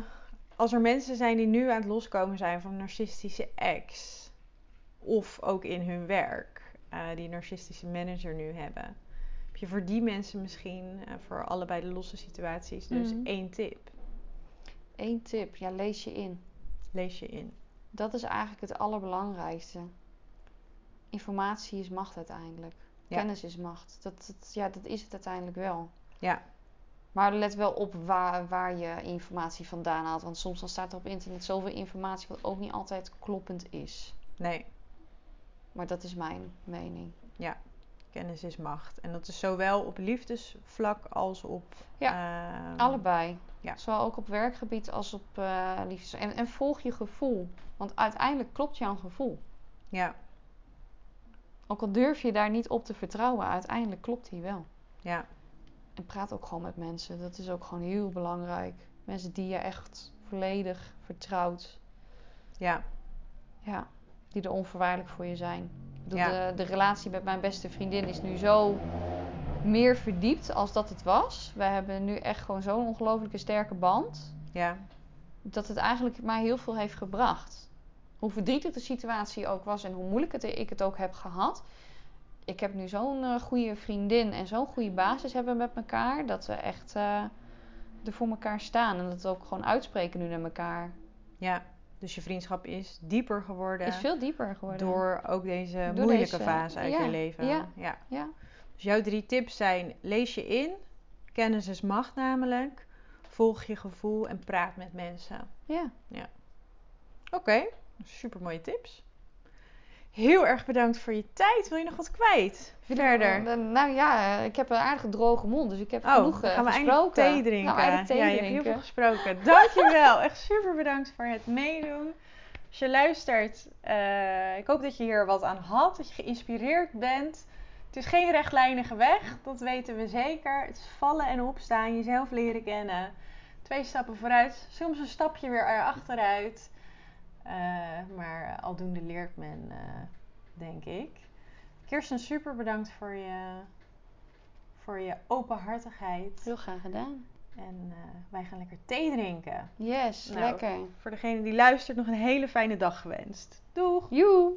als er mensen zijn die nu aan het loskomen zijn van narcistische ex, of ook in hun werk, eh, die narcistische manager nu hebben, heb je voor die mensen misschien, eh, voor allebei de losse situaties, dus Mhm. één tip. Eén tip, ja, lees je in. Lees je in. Dat is eigenlijk het allerbelangrijkste. Informatie is macht uiteindelijk. Ja. Kennis is macht. Dat, dat, ja, dat is het uiteindelijk wel. Ja. Maar let wel op waar, waar je informatie vandaan haalt. Want soms dan staat er op internet zoveel informatie wat ook niet altijd kloppend is. Nee, Maar dat is mijn mening. kennis is macht. En dat is zowel op liefdesvlak als op. ehm, Allebei. ja. Zowel ook op werkgebied als op eh liefdes. En, en volg je gevoel. Want uiteindelijk klopt jouw gevoel. Ja, Ook al durf je daar niet op te vertrouwen, uiteindelijk klopt die wel. ja, En praat ook gewoon met mensen. Dat is ook gewoon heel belangrijk. Mensen die je echt volledig vertrouwt. ja, Ja, die er onvoorwaardelijk voor je zijn. Ja. de, de relatie met mijn beste vriendin is nu zo meer verdiept als dat het was. We hebben nu echt gewoon zo'n ongelooflijke sterke band. ja, Dat het eigenlijk mij heel veel heeft gebracht. Hoe verdrietig de situatie ook was en hoe moeilijk het, ik het ook heb gehad. Ik heb nu zo'n eh, goede vriendin en zo'n goede basis hebben met elkaar. Dat we echt, eh, er voor elkaar staan en dat ook gewoon uitspreken nu naar elkaar. Ja, dus je vriendschap is dieper geworden. Is veel dieper geworden. Door ook deze Door moeilijke deze- fase uit ja, je leven. ja. ja. Ja, Dus jouw drie tips zijn: lees je in, kennis is macht namelijk, volg je gevoel en praat met mensen. ja. Oké, super mooie tips. Heel erg bedankt voor je tijd. Wil je nog wat kwijt? Verder. Eh, Nou ja, ik heb een aardige droge mond, dus ik heb Oh, genoeg eh, gaan we gesproken. eindelijk thee drinken. Eindelijk thee ja, je hebt heel drinken. veel gesproken. Dankjewel. Echt super bedankt voor het meedoen. Als je luistert, eh, ik hoop dat je hier wat aan had. Dat je geïnspireerd bent. Het is geen rechtlijnige weg, dat weten we zeker. Het is vallen en opstaan, jezelf leren kennen. Twee stappen vooruit, soms een stapje weer achteruit. Eh, maar aldoende leert men, eh, denk ik. Kirsten, super bedankt voor je, voor je openhartigheid. Heel graag gedaan. En eh, wij gaan lekker thee drinken. Yes, Nou. lekker. Voor degene die luistert, nog een hele fijne dag gewenst. Doeg! Joe!